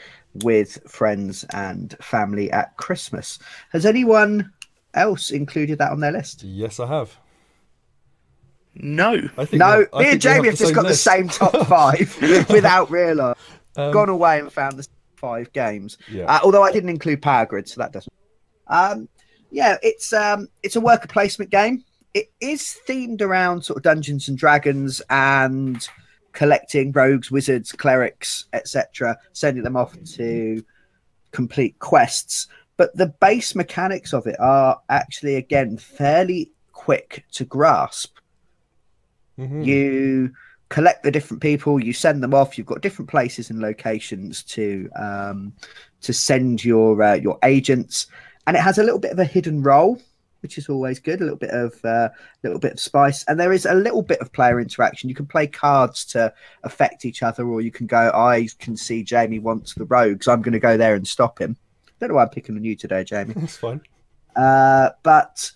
[SPEAKER 1] with friends and family at Christmas. Has anyone else included that on their list?
[SPEAKER 3] Yes, I have.
[SPEAKER 2] No.
[SPEAKER 3] I think
[SPEAKER 1] No,
[SPEAKER 3] have-
[SPEAKER 1] me and Jamie have
[SPEAKER 3] the
[SPEAKER 1] just got the same top five without realising.
[SPEAKER 3] Um,
[SPEAKER 1] Gone away and found the five games.
[SPEAKER 3] Yeah.
[SPEAKER 1] Uh, although I didn't include Power Grid, so that doesn't. Um, yeah, it's um, it's a worker placement game. It is themed around sort of Dungeons and Dragons and collecting rogues, wizards, clerics, etc., sending them off to complete quests. But the base mechanics of it are actually again fairly quick to grasp
[SPEAKER 3] mhm.
[SPEAKER 1] you collect the different people you send them off you've got different places and locations to um, to send your uh, your agents and it has a little bit of a hidden role which is always good a little bit of uh, little bit of spice. And there is a little bit of player interaction. You can play cards to affect each other or you can go i can see jamie wants the rogues i'm going to go there and stop him. Don't know why i'm picking on you today jamie.
[SPEAKER 3] That's fine.
[SPEAKER 1] uh, but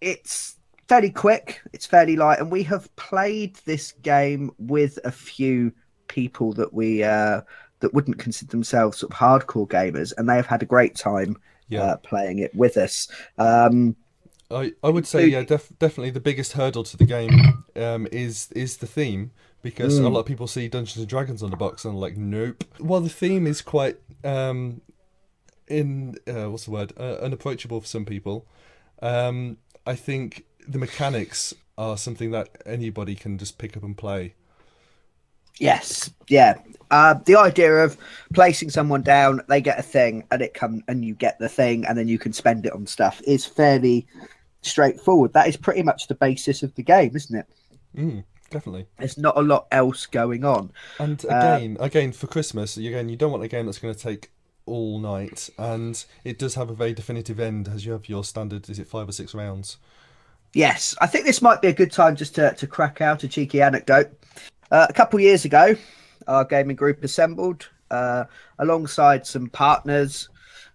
[SPEAKER 1] it's fairly quick, it's fairly light, and we have played this game with a few people that we uh, that wouldn't consider themselves sort of hardcore gamers, and they have had a great time
[SPEAKER 3] Yeah.
[SPEAKER 1] uh, playing it with us. Um,
[SPEAKER 3] I, I would say yeah, def- definitely the biggest hurdle to the game um, is is the theme because a
[SPEAKER 1] Mm.
[SPEAKER 3] lot of people see Dungeons and Dragons on the box and are like nope. While the theme is quite um, in uh, what's the word uh, unapproachable for some people, um, I think the mechanics are something that anybody can just pick up and play.
[SPEAKER 1] Yes, yeah. Uh, the idea of placing someone down, they get a thing, and it come and you get the thing, and then you can spend it on stuff is fairly straightforward. That is pretty much the basis of the game, isn't it?
[SPEAKER 3] Mm, definitely.
[SPEAKER 1] There's not a lot else going on.
[SPEAKER 3] And
[SPEAKER 1] Uh,
[SPEAKER 3] again, again for Christmas, again you don't want a game that's going to take all night, and it does have a very definitive end as you have your standard. Is it five or six rounds?
[SPEAKER 1] Yes, I think this might be a good time just to, to crack out a cheeky anecdote. Uh, a couple of years ago, our gaming group assembled uh, alongside some partners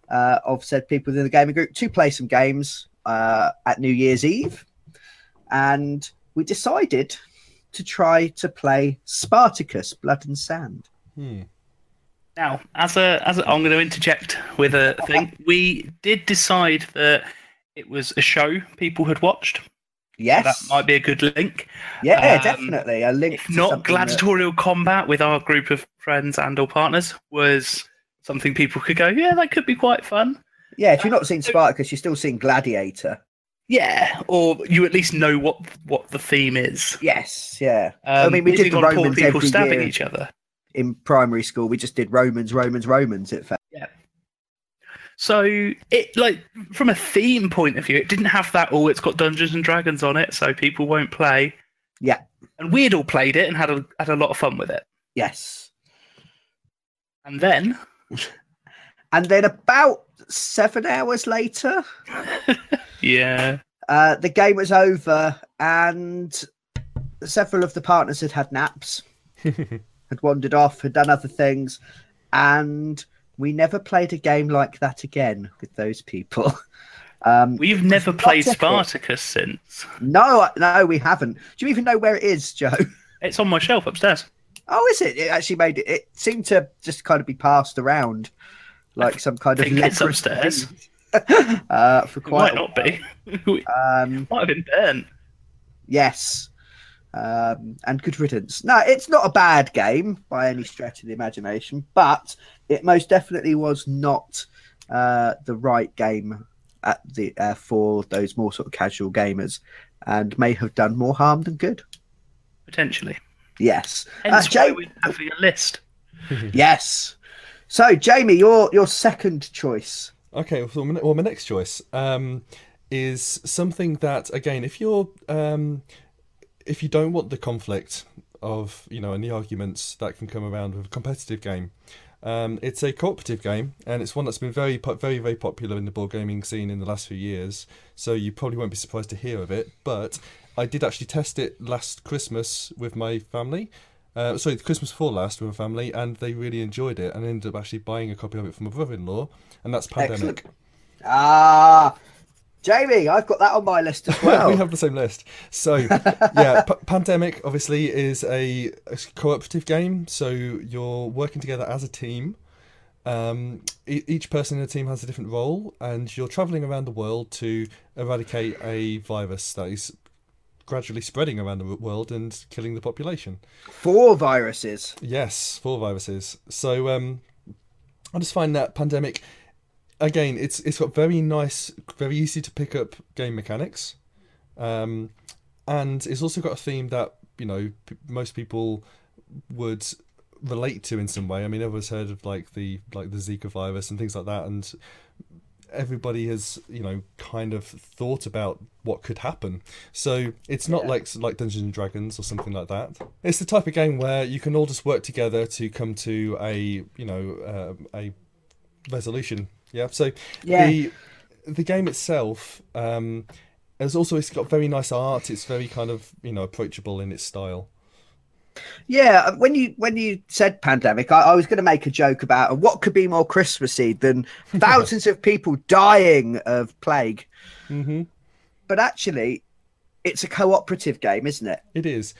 [SPEAKER 1] uh, of said people within the gaming group to play some games uh, at New Year's Eve. And we decided to try to play Spartacus Blood and Sand.
[SPEAKER 3] Hmm.
[SPEAKER 2] Now, as a as a, I'm going to interject with a thing. We did decide that it was a show people had watched.
[SPEAKER 1] Yes.
[SPEAKER 2] That might be a good link.
[SPEAKER 1] yeah,
[SPEAKER 2] um,
[SPEAKER 1] definitely. A link
[SPEAKER 2] If not,
[SPEAKER 1] something that-
[SPEAKER 2] gladiatorial combat with our group of friends and or partners was something people could go, yeah, that could be quite fun.
[SPEAKER 1] Yeah, if you're not seen Spartacus, you're still seeing Gladiator.
[SPEAKER 2] Yeah, or you at least know what what the theme is.
[SPEAKER 1] Yes, yeah.
[SPEAKER 2] Um,
[SPEAKER 1] I mean, we did the
[SPEAKER 2] on poor
[SPEAKER 1] Romans
[SPEAKER 2] people stabbing each other.
[SPEAKER 1] in primary school we just did romans romans romans it felt
[SPEAKER 2] So it like from a theme point of view, it didn't have that. Oh, it's got Dungeons and Dragons on it, so people won't play.
[SPEAKER 1] Yeah.
[SPEAKER 2] and we'd all played it and had a had a lot of fun with it.
[SPEAKER 1] yes
[SPEAKER 2] And then
[SPEAKER 1] and then about seven hours later
[SPEAKER 2] yeah,
[SPEAKER 1] uh, the game was over and several of the partners had had naps had wandered off had done other things and we never played a game like that again with those people um,
[SPEAKER 2] we've never played. Spartacus since.
[SPEAKER 1] no no we haven't do you even know where it is joe
[SPEAKER 2] It's on my shelf upstairs.
[SPEAKER 1] Oh, is it? It actually made it. It seemed to just kind of be passed around, like some kind of
[SPEAKER 2] think it's upstairs.
[SPEAKER 1] uh, for
[SPEAKER 2] It
[SPEAKER 1] quite.
[SPEAKER 2] might not be. it
[SPEAKER 1] Um,
[SPEAKER 2] might have been burnt.
[SPEAKER 1] yes, um, and good riddance. No, it's not a bad game by any stretch of the imagination, but it most definitely was not uh, the right game at the uh, for those more sort of casual gamers, and may have done more harm than good.
[SPEAKER 2] Potentially.
[SPEAKER 1] Yes, uh,
[SPEAKER 2] Hence why
[SPEAKER 1] Jay,
[SPEAKER 2] we're having a list.
[SPEAKER 1] yes. So, Jamie, your your second choice.
[SPEAKER 3] Okay, so my, well, my next choice um, is something that, again, if you're um, if you don't want the conflict of you know and the arguments that can come around with a competitive game, um, it's a cooperative game, and it's one that's been very, very, very popular in the board gaming scene in the last few years. So you probably won't be surprised to hear of it. But I did actually test it last Christmas with my family. Uh, sorry, Christmas before last with my family, and they really enjoyed it, and ended up actually buying a copy of it from my brother-in-law, and that's Pandemic.
[SPEAKER 1] Excellent. Ah, Jamie, I've got that on my list as well.
[SPEAKER 3] we have the same list. So, yeah, P- Pandemic obviously is a, a cooperative game. So you're working together as a team. Um, e- each person in the team has a different role, and you're traveling around the world to eradicate a virus that is gradually spreading around the world and killing the population.
[SPEAKER 1] Four viruses.
[SPEAKER 3] Yes, four viruses. So um, I just find that Pandemic again, it's it's got very nice, very easy to pick up game mechanics, um, and it's also got a theme that you know p- most people would relate to in some way. I mean, everyone's heard of like the like the Zika virus and things like that, and everybody has you know kind of thought about what could happen. So it's not
[SPEAKER 1] Yeah.
[SPEAKER 3] like like Dungeons and Dragons or something like that. It's the type of game where you can all just work together to come to a you know uh, a resolution. Yeah. So
[SPEAKER 1] Yeah.
[SPEAKER 3] the the game itself um, has also it's got very nice art. It's very kind of you know approachable in its style.
[SPEAKER 1] Yeah, uh, when you when you said pandemic, I, I was going to make a joke about what could be more Christmassy than thousands of people dying of plague.
[SPEAKER 3] hmm
[SPEAKER 1] But actually, it's a cooperative game, isn't it?
[SPEAKER 3] It is.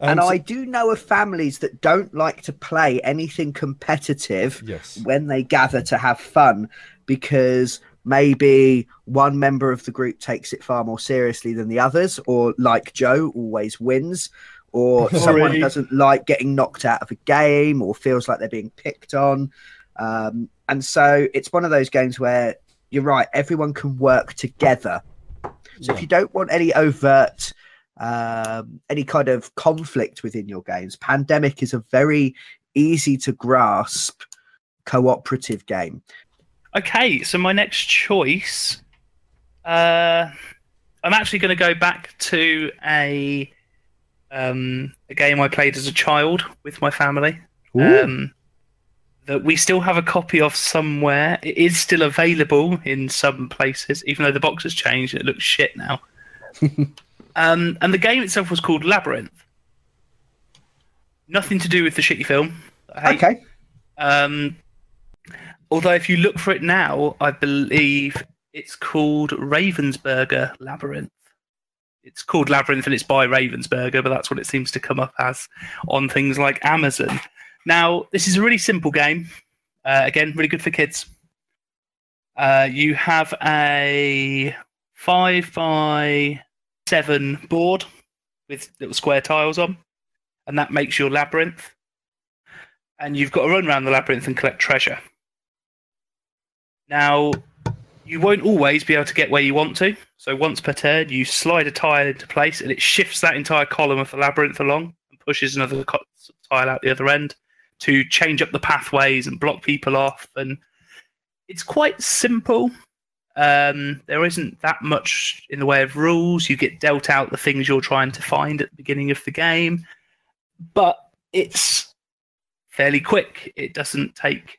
[SPEAKER 1] And
[SPEAKER 3] Um,
[SPEAKER 1] I do know of families that don't like to play anything competitive
[SPEAKER 3] yes.
[SPEAKER 1] when they gather to have fun because maybe one member of the group takes it far more seriously than the others, or like Joe, always wins, or someone doesn't like getting knocked out of a game or feels like they're being picked on. Um, and so it's one of those games where you're right, everyone can work together. So
[SPEAKER 3] Yeah.
[SPEAKER 1] if you don't want any overt, um, any kind of conflict within your games, Pandemic is a very easy to grasp cooperative game.
[SPEAKER 2] Okay, so my next choice, uh, I'm actually going to go back to a um, a game I played as a child with my family. Um, that we still have a copy of somewhere. It is still available in some places, even though the box has changed. It looks shit now. um, and the game itself was called Labyrinth. Nothing to do with the shitty film.
[SPEAKER 1] Okay.
[SPEAKER 2] um, although if you look for it now, I believe it's called Ravensburger Labyrinth. It's called Labyrinth and it's by Ravensburger, but that's what it seems to come up as on things like Amazon. Now, this is a really simple game. Uh, again, really good for kids. Uh, you have a five by seven board with little square tiles on, and that makes your labyrinth and you've got to run around the labyrinth and collect treasure. Now, you won't always be able to get where you want to. So once per turn, you slide a tile into place, and it shifts that entire column of the labyrinth along and pushes another co- tile out the other end to change up the pathways and block people off. And it's quite simple. Um, there isn't that much in the way of rules. You get dealt out the things you're trying to find at the beginning of the game, but it's fairly quick. It doesn't take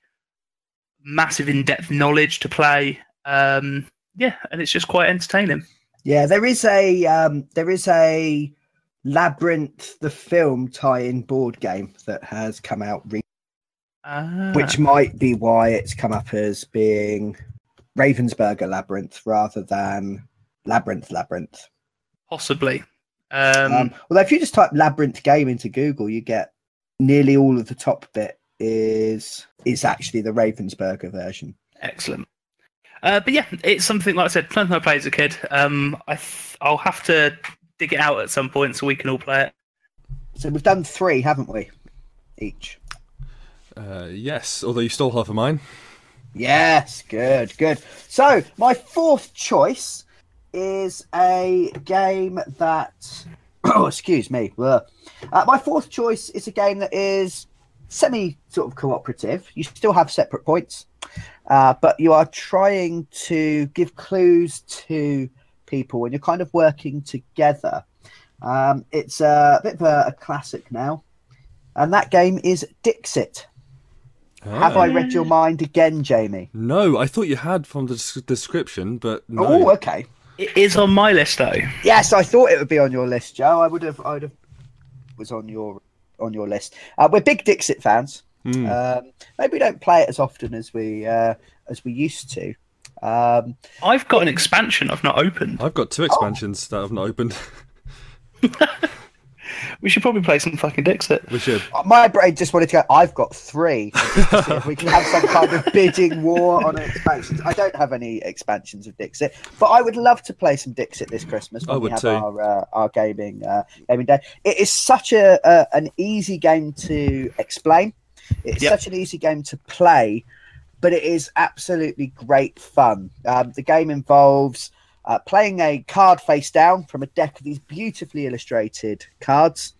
[SPEAKER 2] massive in-depth knowledge to play. Um, yeah, and it's just quite entertaining.
[SPEAKER 1] Yeah, there is a um, there is a Labyrinth the film tie-in board game that has come out, re-
[SPEAKER 2] Ah,
[SPEAKER 1] which might be why it's come up as being Ravensburger Labyrinth rather than Labyrinth Labyrinth.
[SPEAKER 2] possibly. Um,
[SPEAKER 1] Um, although if you just type Labyrinth game into Google, you get nearly all of the top bit is is actually the Ravensburger version.
[SPEAKER 2] excellent. Uh, but yeah, it's something like I said, something I played as a kid. Um, I th- I'll have to dig it out at some point so we can all play it.
[SPEAKER 1] So we've done three, haven't we? Each.
[SPEAKER 3] Uh, yes, although you stole half of mine.
[SPEAKER 1] Yes, good, good. So my fourth choice is a game that. Oh, excuse me. Ugh. Uh, my fourth choice is a game that is semi sort of cooperative. You still have separate points, uh, but you are trying to give clues to people and you're kind of working together. Um, it's a bit of a, a classic now, and that game is Dixit. Have I read your mind again, Jamie?
[SPEAKER 3] No, I thought you had from the description, but no.
[SPEAKER 1] Oh, okay.
[SPEAKER 2] It is on my list though.
[SPEAKER 1] Yes, I thought it would be on your list, Joe. I would have. I would have. Was on your on your list. Uh, we're big Dixit fans.
[SPEAKER 3] Hmm.
[SPEAKER 1] Um, maybe we don't play it as often as we uh, as we used to. Um,
[SPEAKER 2] I've got an expansion I've not opened.
[SPEAKER 3] I've got two expansions that I've not opened.
[SPEAKER 2] We should probably play some fucking Dixit.
[SPEAKER 3] we should.
[SPEAKER 1] my brain just wanted to go. I've got three. Just to see if we can have some kind of bidding war on expansions. I don't have any expansions of Dixit, but I would love to play some Dixit this Christmas when
[SPEAKER 3] I
[SPEAKER 1] we have
[SPEAKER 3] too.
[SPEAKER 1] our uh, our gaming uh, gaming day. It is such a, a an easy game to explain. It's
[SPEAKER 2] Yep.
[SPEAKER 1] such an easy game to play, but it is absolutely great fun. Um, the game involves uh, playing a card face down from a deck of these beautifully illustrated cards,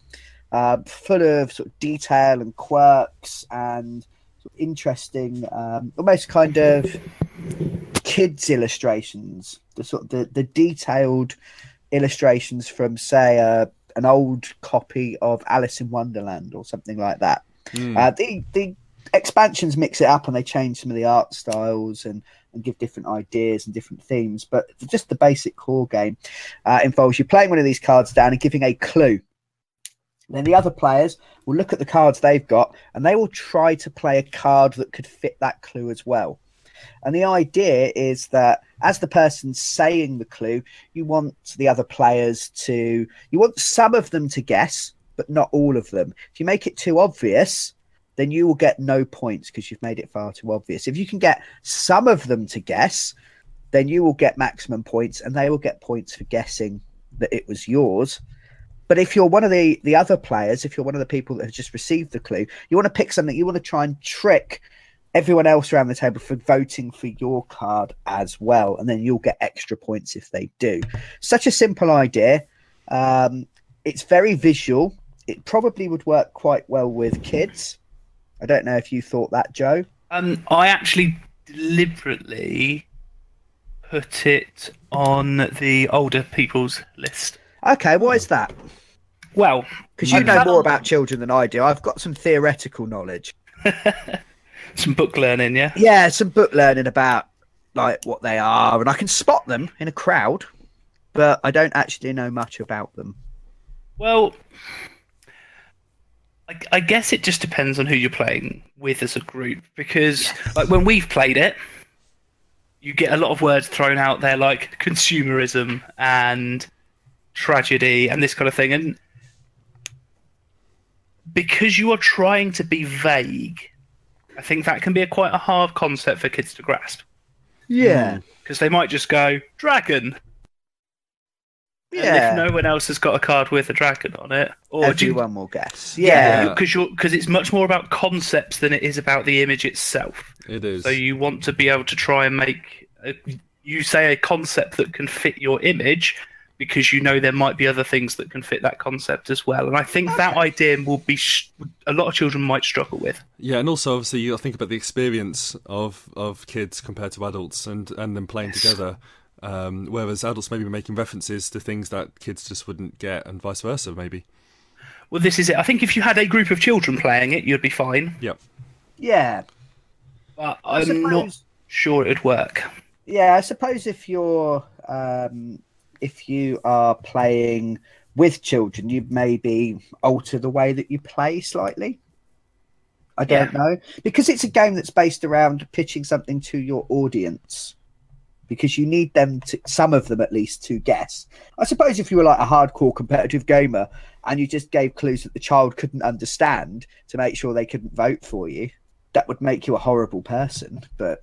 [SPEAKER 1] uh, full of sort of detail and quirks and sort of interesting, um, almost kind of kids illustrations. The sort of the, the detailed illustrations from, say, uh, an old copy of Alice in Wonderland or something like that. Uh, the the expansions mix it up and they change some of the art styles and, and give different ideas and different themes. But just the basic core game uh, involves you playing one of these cards down and giving a clue. Then the other players will look at the cards they've got and they will try to play a card that could fit that clue as well. And the idea is that as the person saying the clue, you want the other players to, you want some of them to guess, but not all of them. If you make it too obvious, then you will get no points because you've made it far too obvious. If you can get some of them to guess, then you will get maximum points and they will get points for guessing that it was yours. But if you're one of the, the other players, if you're one of the people that has just received the clue, you want to pick something, you want to try and trick everyone else around the table for voting for your card as well. And then you'll get extra points if they do. Such a simple idea. Um, it's very visual. It probably would work quite well with kids. I don't know if you thought that, Joe.
[SPEAKER 2] Um, I actually deliberately put it on the older people's list.
[SPEAKER 1] Okay, what is that?
[SPEAKER 2] Well,
[SPEAKER 1] Because you know more about children than I do. I've got some theoretical knowledge.
[SPEAKER 2] some book learning, yeah.
[SPEAKER 1] Yeah, some book learning about like what they are, and I can spot them in a crowd, but I don't actually know much about them.
[SPEAKER 2] Well, I, I guess it just depends on who you're playing with as a group. Because like when we've played it, you get a lot of words thrown out there like consumerism and tragedy and this kind of thing, and because you are trying to be vague, I think that can be a quite a hard concept for kids to grasp.
[SPEAKER 1] Yeah, mm.
[SPEAKER 2] Because they might just go dragon,
[SPEAKER 1] yeah.
[SPEAKER 2] and if no one else has got a card with a dragon on it, or do you,
[SPEAKER 1] Everyone will guess. Yeah,
[SPEAKER 3] Yeah.
[SPEAKER 2] because you're because it's much more about concepts than it is about the image itself.
[SPEAKER 3] It is.
[SPEAKER 2] So you want to be able to try and make a, you say a concept that can fit your image because you know there might be other things that can fit that concept as well. And I think that idea will be sh- a lot of children might struggle with.
[SPEAKER 3] Yeah, and also obviously you think about the experience of, of kids compared to adults and, and them playing together. Um, whereas adults maybe making references to things that kids just wouldn't get, and vice versa, maybe.
[SPEAKER 2] Well, this is it. I think if you had a group of children playing it, you'd be fine.
[SPEAKER 3] Yep.
[SPEAKER 1] yeah.
[SPEAKER 2] But
[SPEAKER 1] I
[SPEAKER 2] I'm not sure it'd work.
[SPEAKER 1] Yeah, I suppose if you're um, if you are playing with children, you maybe alter the way that you play slightly. I don't know because it's a game that's based around pitching something to your audience. Because you need them to, some of them at least, to guess. I suppose if you were like a hardcore competitive gamer and you just gave clues that the child couldn't understand to make sure they couldn't vote for you, that would make you a horrible person. But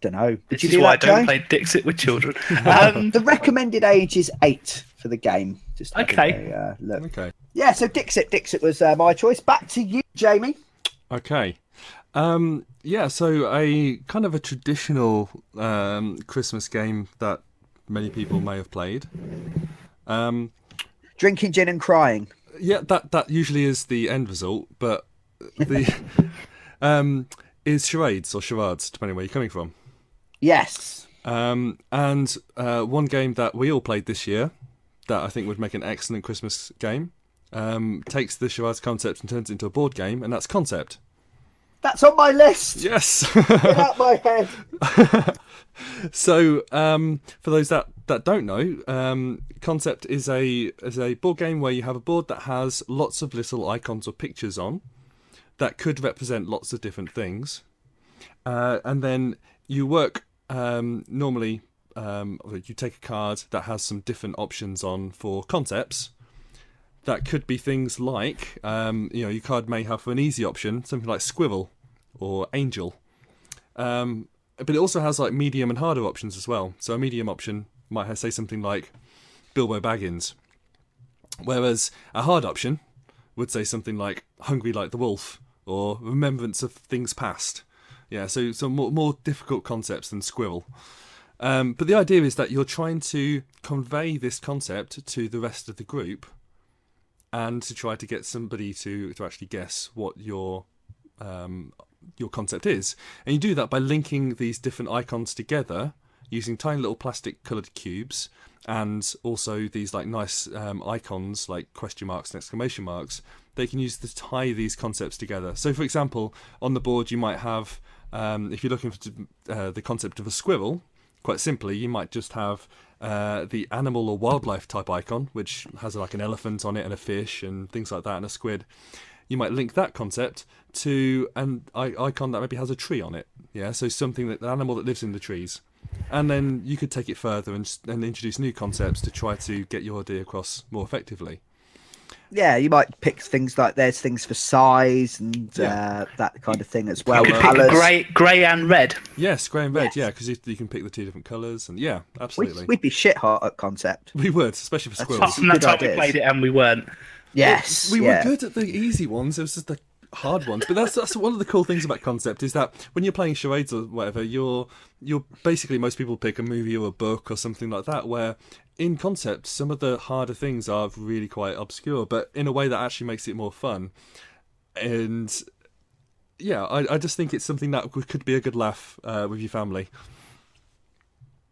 [SPEAKER 1] don't know. Did
[SPEAKER 2] This
[SPEAKER 1] you
[SPEAKER 2] is
[SPEAKER 1] do
[SPEAKER 2] why I don't
[SPEAKER 1] Joe?
[SPEAKER 2] play Dixit with children.
[SPEAKER 1] Um,
[SPEAKER 2] Um,
[SPEAKER 1] the recommended age is eight for the game. Just
[SPEAKER 2] Okay.
[SPEAKER 1] a, uh, look.
[SPEAKER 3] Okay.
[SPEAKER 1] Yeah, so Dixit, Dixit was uh, my choice. Back to you, Jamie.
[SPEAKER 3] Okay. Um, yeah, so a kind of a traditional um, Christmas game that many people may have played. Um,
[SPEAKER 1] Drinking gin and crying.
[SPEAKER 3] yeah, that that usually is the end result, but the um, is charades or charades, depending where you're coming from.
[SPEAKER 1] Yes.
[SPEAKER 3] Um, and uh, one game that we all played this year that I think would make an excellent Christmas game um, takes the charades concept and turns it into a board game, and that's Concept.
[SPEAKER 1] That's on my list.
[SPEAKER 3] Yes.
[SPEAKER 1] Get out my head.
[SPEAKER 3] so, um, for those that, that don't know, um, Concept is a is a board game where you have a board that has lots of little icons or pictures on that could represent lots of different things, uh, and then you work um, normally. Um, you take a card that has some different options on for concepts. That could be things like, um, you know, your card may have for an easy option something like squirrel or angel. Um, but it also has like medium and harder options as well. So a medium option might say something like Bilbo Baggins, whereas a hard option would say something like hungry like the wolf or remembrance of things past. Yeah, so some more, more difficult concepts than squirrel. Um, but the idea is that you're trying to convey this concept to the rest of the group, and to try to get somebody to to actually guess what your um, your concept is. And you do that by linking these different icons together using tiny little plastic coloured cubes and also these like nice um, icons like question marks and exclamation marks. They can use to tie these concepts together. So, for example, on the board you might have, um, if you're looking for uh, the concept of a squirrel, quite simply, you might just have uh, the animal or wildlife type icon, which has like an elephant on it and a fish and things like that, and a squid. You might link that concept to an icon that maybe has a tree on it. Yeah, so something that an animal that lives in the trees, and then you could take it further and, and introduce new concepts to try to get your idea across more effectively.
[SPEAKER 1] Yeah, you might pick things like there's things for size and
[SPEAKER 3] Yeah.
[SPEAKER 1] uh, that kind of thing as well.
[SPEAKER 2] you could pick grey, grey and red.
[SPEAKER 3] Yes, grey and red.
[SPEAKER 1] Yes.
[SPEAKER 3] Yeah, because you, you can pick the two different colours, and yeah, absolutely.
[SPEAKER 1] We'd, we'd be shit hot at concept.
[SPEAKER 3] We would, especially for
[SPEAKER 1] That's
[SPEAKER 3] squirrels.
[SPEAKER 2] Apart from that
[SPEAKER 1] good
[SPEAKER 2] time we played it and we weren't.
[SPEAKER 1] Yes,
[SPEAKER 3] we
[SPEAKER 1] yeah.
[SPEAKER 3] were good at the easy ones. It was just the hard ones. But that's that's one of the cool things about concept is that when you're playing charades or whatever, you're you're basically most people pick a movie or a book or something like that. Where in concept, some of the harder things are really quite obscure, but in a way that actually makes it more fun. And yeah, I, I just think it's something that could be a good laugh uh, with your family.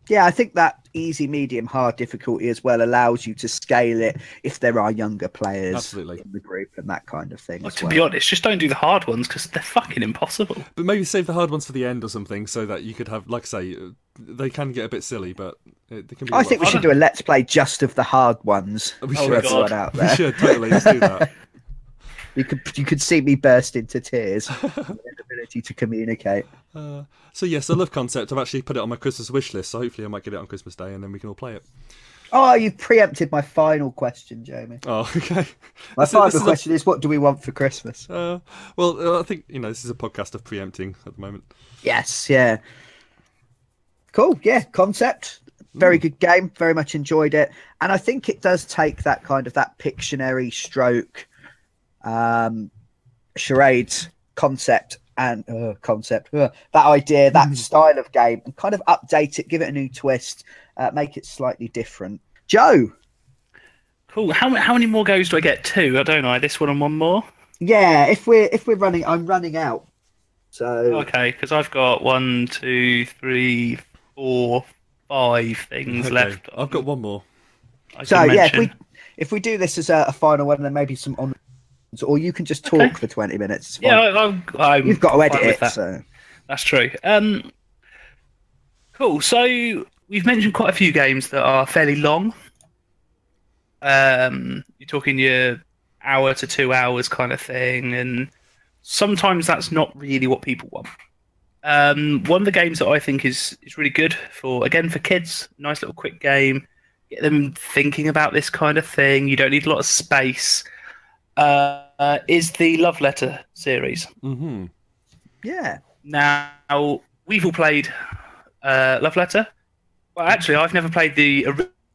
[SPEAKER 1] Yeah, I think that easy, medium, hard difficulty as well allows you to scale it if there are younger players
[SPEAKER 3] Absolutely.
[SPEAKER 1] in the group and that kind of thing.
[SPEAKER 2] Well, to
[SPEAKER 1] well.
[SPEAKER 2] be honest, just don't do the hard ones because they're fucking impossible.
[SPEAKER 3] But maybe save the hard ones for the end or something, so that you could have, like I say, uh, they can get a bit silly, but it, they can be. a
[SPEAKER 1] I
[SPEAKER 3] lot
[SPEAKER 1] think we should do a let's play just of the hard ones
[SPEAKER 3] We
[SPEAKER 1] for
[SPEAKER 3] should.
[SPEAKER 1] everyone
[SPEAKER 2] God.
[SPEAKER 1] out
[SPEAKER 3] We should totally let's do that.
[SPEAKER 1] You could you could see me burst into tears. the inability to communicate.
[SPEAKER 3] Uh, so yes, I love concept. I've actually put it on my Christmas wish list, so hopefully I might get it on Christmas Day, and then we can all play it.
[SPEAKER 1] Oh, you've preempted my final question, Jamie.
[SPEAKER 3] Oh, okay.
[SPEAKER 1] My
[SPEAKER 3] is-
[SPEAKER 1] final
[SPEAKER 3] this a-
[SPEAKER 1] question is, what do we want for Christmas?
[SPEAKER 3] Uh, well, uh, I think you know this is a podcast of preempting at the moment.
[SPEAKER 1] Yes, yeah. Cool, yeah. Concept, very good game. Very much enjoyed it, and I think it does take that kind of that Pictionary stroke, um, charades concept and uh, concept uh, that idea, that style of game, and kind of update it, give it a new twist, uh, make it slightly different. Joe,
[SPEAKER 2] Cool. How, how many more goes do I get? Two, I don't I? This one and one more?
[SPEAKER 1] yeah. If we're if we're running, I'm running out. So
[SPEAKER 2] Okay, because I've got one, two, three, four, five things
[SPEAKER 3] Okay,
[SPEAKER 2] left.
[SPEAKER 3] I've got one more.
[SPEAKER 2] I
[SPEAKER 1] So yeah, if we if we do this as a, a final one, then maybe some on, or you can just talk
[SPEAKER 2] Okay.
[SPEAKER 1] for twenty minutes.
[SPEAKER 2] Yeah, I'm, I'm
[SPEAKER 1] you've got to edit it.
[SPEAKER 2] that.
[SPEAKER 1] So
[SPEAKER 2] That's true. Um, cool. So we've mentioned quite a few games that are fairly long. Um, you're talking your hour to two hours kind of thing, and sometimes that's not really what people want. Um, one of the games that I think is is really good for again for kids, nice little quick game, get them thinking about this kind of thing. You don't need a lot of space. Uh, uh, is the Love Letter series.
[SPEAKER 3] Mm-hmm.
[SPEAKER 1] yeah,
[SPEAKER 2] Now we've all played uh, Love Letter. Well, actually, I've never played the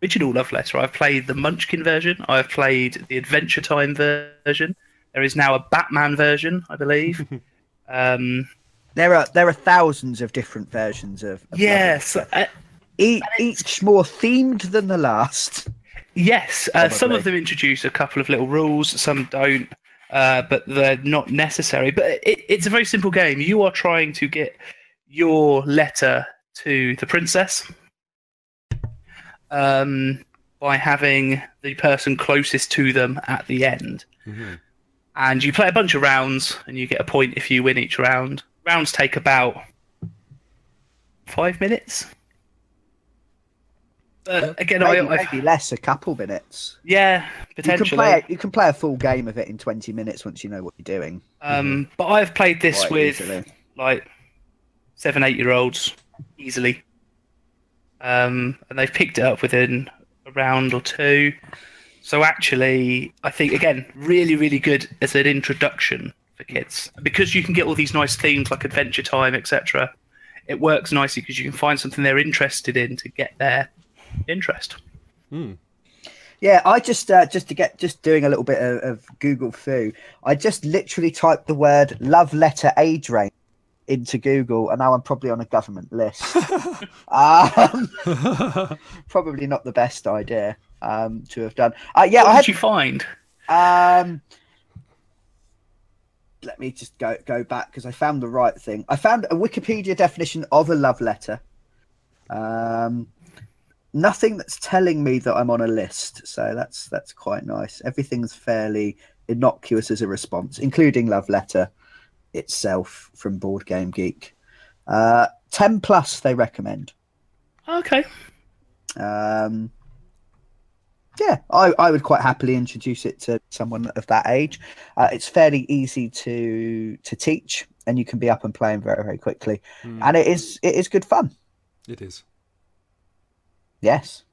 [SPEAKER 2] original Love Letter. I've played the Munchkin version. I've played the Adventure Time version. There is now a Batman version, I believe. um,
[SPEAKER 1] there are there are thousands of different versions of. of
[SPEAKER 2] yes,
[SPEAKER 1] Love
[SPEAKER 2] uh,
[SPEAKER 1] E- each more themed than the last.
[SPEAKER 2] yes. Uh, some of them introduce a couple of little rules. Some don't. Uh, but they're not necessary. But it, it's a very simple game. You are trying to get your letter to the princess um, by having the person closest to them at the end.
[SPEAKER 3] Mm-hmm.
[SPEAKER 2] And you play a bunch of rounds, and you get a point if you win each round. Rounds take about five minutes. But again,
[SPEAKER 1] maybe,
[SPEAKER 2] I,
[SPEAKER 1] maybe less, a couple minutes.
[SPEAKER 2] yeah,
[SPEAKER 1] You can
[SPEAKER 2] potentially.
[SPEAKER 1] play you can play a full game of it in twenty minutes once you know what you're doing.
[SPEAKER 2] Um, but I've played this
[SPEAKER 1] Quite
[SPEAKER 2] with
[SPEAKER 1] easily.
[SPEAKER 2] like seven, eight year olds easily. Um, and they've picked it up within a round or two. So actually, I think again, really, really good as an introduction for kids because you can get all these nice themes like Adventure Time, etc. It works nicely because you can find something they're interested in to get their interest.
[SPEAKER 3] Hmm.
[SPEAKER 1] Yeah, I just uh, just to get just doing a little bit of, of Google fu. I just literally typed the word "love letter age range" into Google, and now I'm probably on a government list. um, probably not the best idea um, to have done. Uh, yeah,
[SPEAKER 2] what
[SPEAKER 1] I
[SPEAKER 2] did
[SPEAKER 1] had.
[SPEAKER 2] you find?
[SPEAKER 1] Um, let me just go go back because I found the right thing. I found a Wikipedia definition of a love letter. Um, nothing that's telling me that I'm on a list, so that's that's quite nice. Everything's fairly innocuous as a response, including love letter itself from Board Game Geek. Uh, Ten plus, they recommend.
[SPEAKER 2] Okay.
[SPEAKER 1] Um, yeah, I, I would quite happily introduce it to someone of that age. Uh, it's fairly easy to to teach, and you can be up and playing very very quickly,
[SPEAKER 3] Hmm.
[SPEAKER 1] and it is it is good fun.
[SPEAKER 3] It is.
[SPEAKER 1] Yes,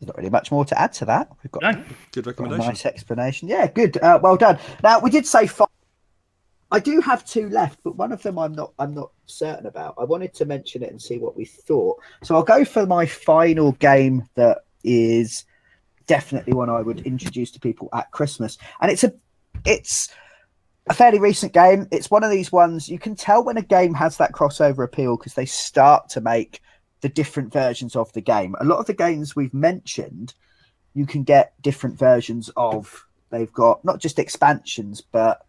[SPEAKER 1] there's not really much more to add to that. We've got,
[SPEAKER 2] No.
[SPEAKER 3] Good
[SPEAKER 1] a
[SPEAKER 3] recommendation.
[SPEAKER 1] nice explanation. Yeah, good. Uh, well done. Now we did say five. I do have two left, but one of them I'm not I'm not certain about. I wanted to mention it and see what we thought. So I'll go for my final game that is definitely one I would introduce to people at Christmas. And it's a it's a fairly recent game. It's one of these ones you can tell when a game has that crossover appeal because they start to make the different versions of the game. A lot of the games we've mentioned, you can get different versions of. They've got not just expansions, but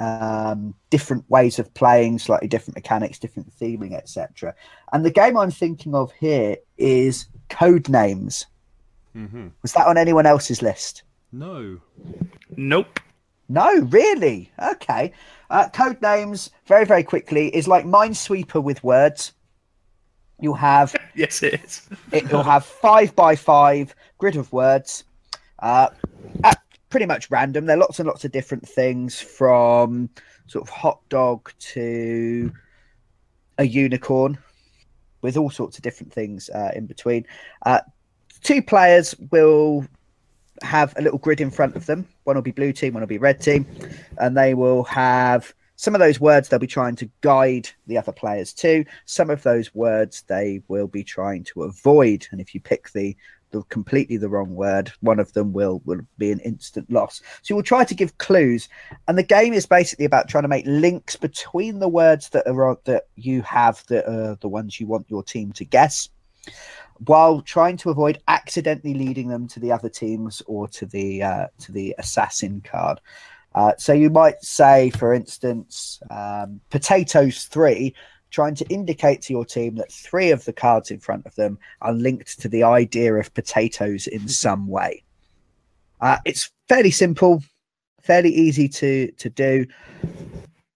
[SPEAKER 1] um, different ways of playing, slightly different mechanics, different theming, etc. And the game I'm thinking of here is Codenames.
[SPEAKER 3] hmm
[SPEAKER 1] Was that on anyone else's list?
[SPEAKER 3] No.
[SPEAKER 2] Nope.
[SPEAKER 1] No, really? Okay. Uh, Codenames, very, very quickly, is like Minesweeper with words. You'll have
[SPEAKER 2] Yes, it is.
[SPEAKER 1] it, you'll have five by five grid of words, uh, at pretty much random. There are lots and lots of different things from sort of hot dog to a unicorn, with all sorts of different things uh, in between. Uh, two players will have a little grid in front of them. One will be blue team, one will be red team, and they will have some of those words they'll be trying to guide the other players to. Some of those words they will be trying to avoid, and if you pick the the completely the wrong word, one of them will will be an instant loss. So we'll try to give clues, and the game is basically about trying to make links between the words that are that you have that are the ones you want your team to guess while trying to avoid accidentally leading them to the other teams or to the uh, to the assassin card. Uh, so you might say, for instance, um, potatoes three, trying to indicate to your team that three of the cards in front of them are linked to the idea of potatoes in some way. Uh, it's fairly simple, fairly easy to to do.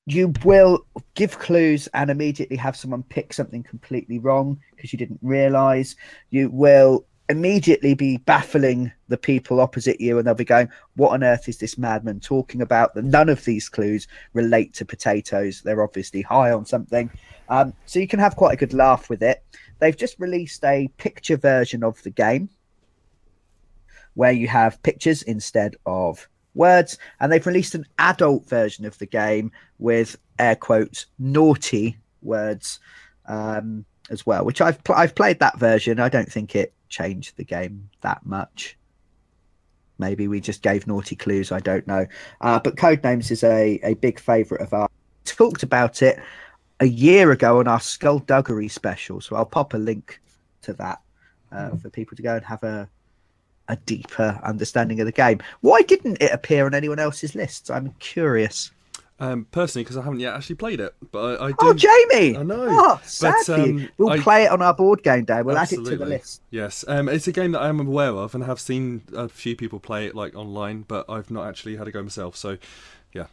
[SPEAKER 1] You will give clues and immediately have someone pick something completely wrong because you didn't realize. You will immediately be baffling the people opposite you and they'll be going, What on earth is this madman talking about? That none of these clues relate to potatoes. They're obviously high on something. Um, so you can have quite a good laugh with it. They've just released a picture version of the game where you have pictures instead of words, and they've released an adult version of the game with air quotes naughty words um, as well. Which I've pl- I've played that version. I don't think it changed the game that much. Maybe we just gave naughty clues. I don't know. Uh, but Codenames is a, a big favourite of ours. Talked about it a year ago on our Skullduggery special, so I'll pop a link to that uh, for people to go and have a a deeper understanding of the game. Why didn't it appear on anyone else's lists? I'm curious.
[SPEAKER 3] Um, personally, because I haven't yet actually played it, but I, I do.
[SPEAKER 1] Oh, Jamie!
[SPEAKER 3] I know,
[SPEAKER 1] Oh, sad
[SPEAKER 3] but,
[SPEAKER 1] for you.
[SPEAKER 3] um,
[SPEAKER 1] We'll
[SPEAKER 3] I-
[SPEAKER 1] play it on our board game day. We'll add it to the list.
[SPEAKER 3] Yes, um, it's a game that I am aware of and have seen a few people play it like online, but I've not actually had a go myself. So, yeah,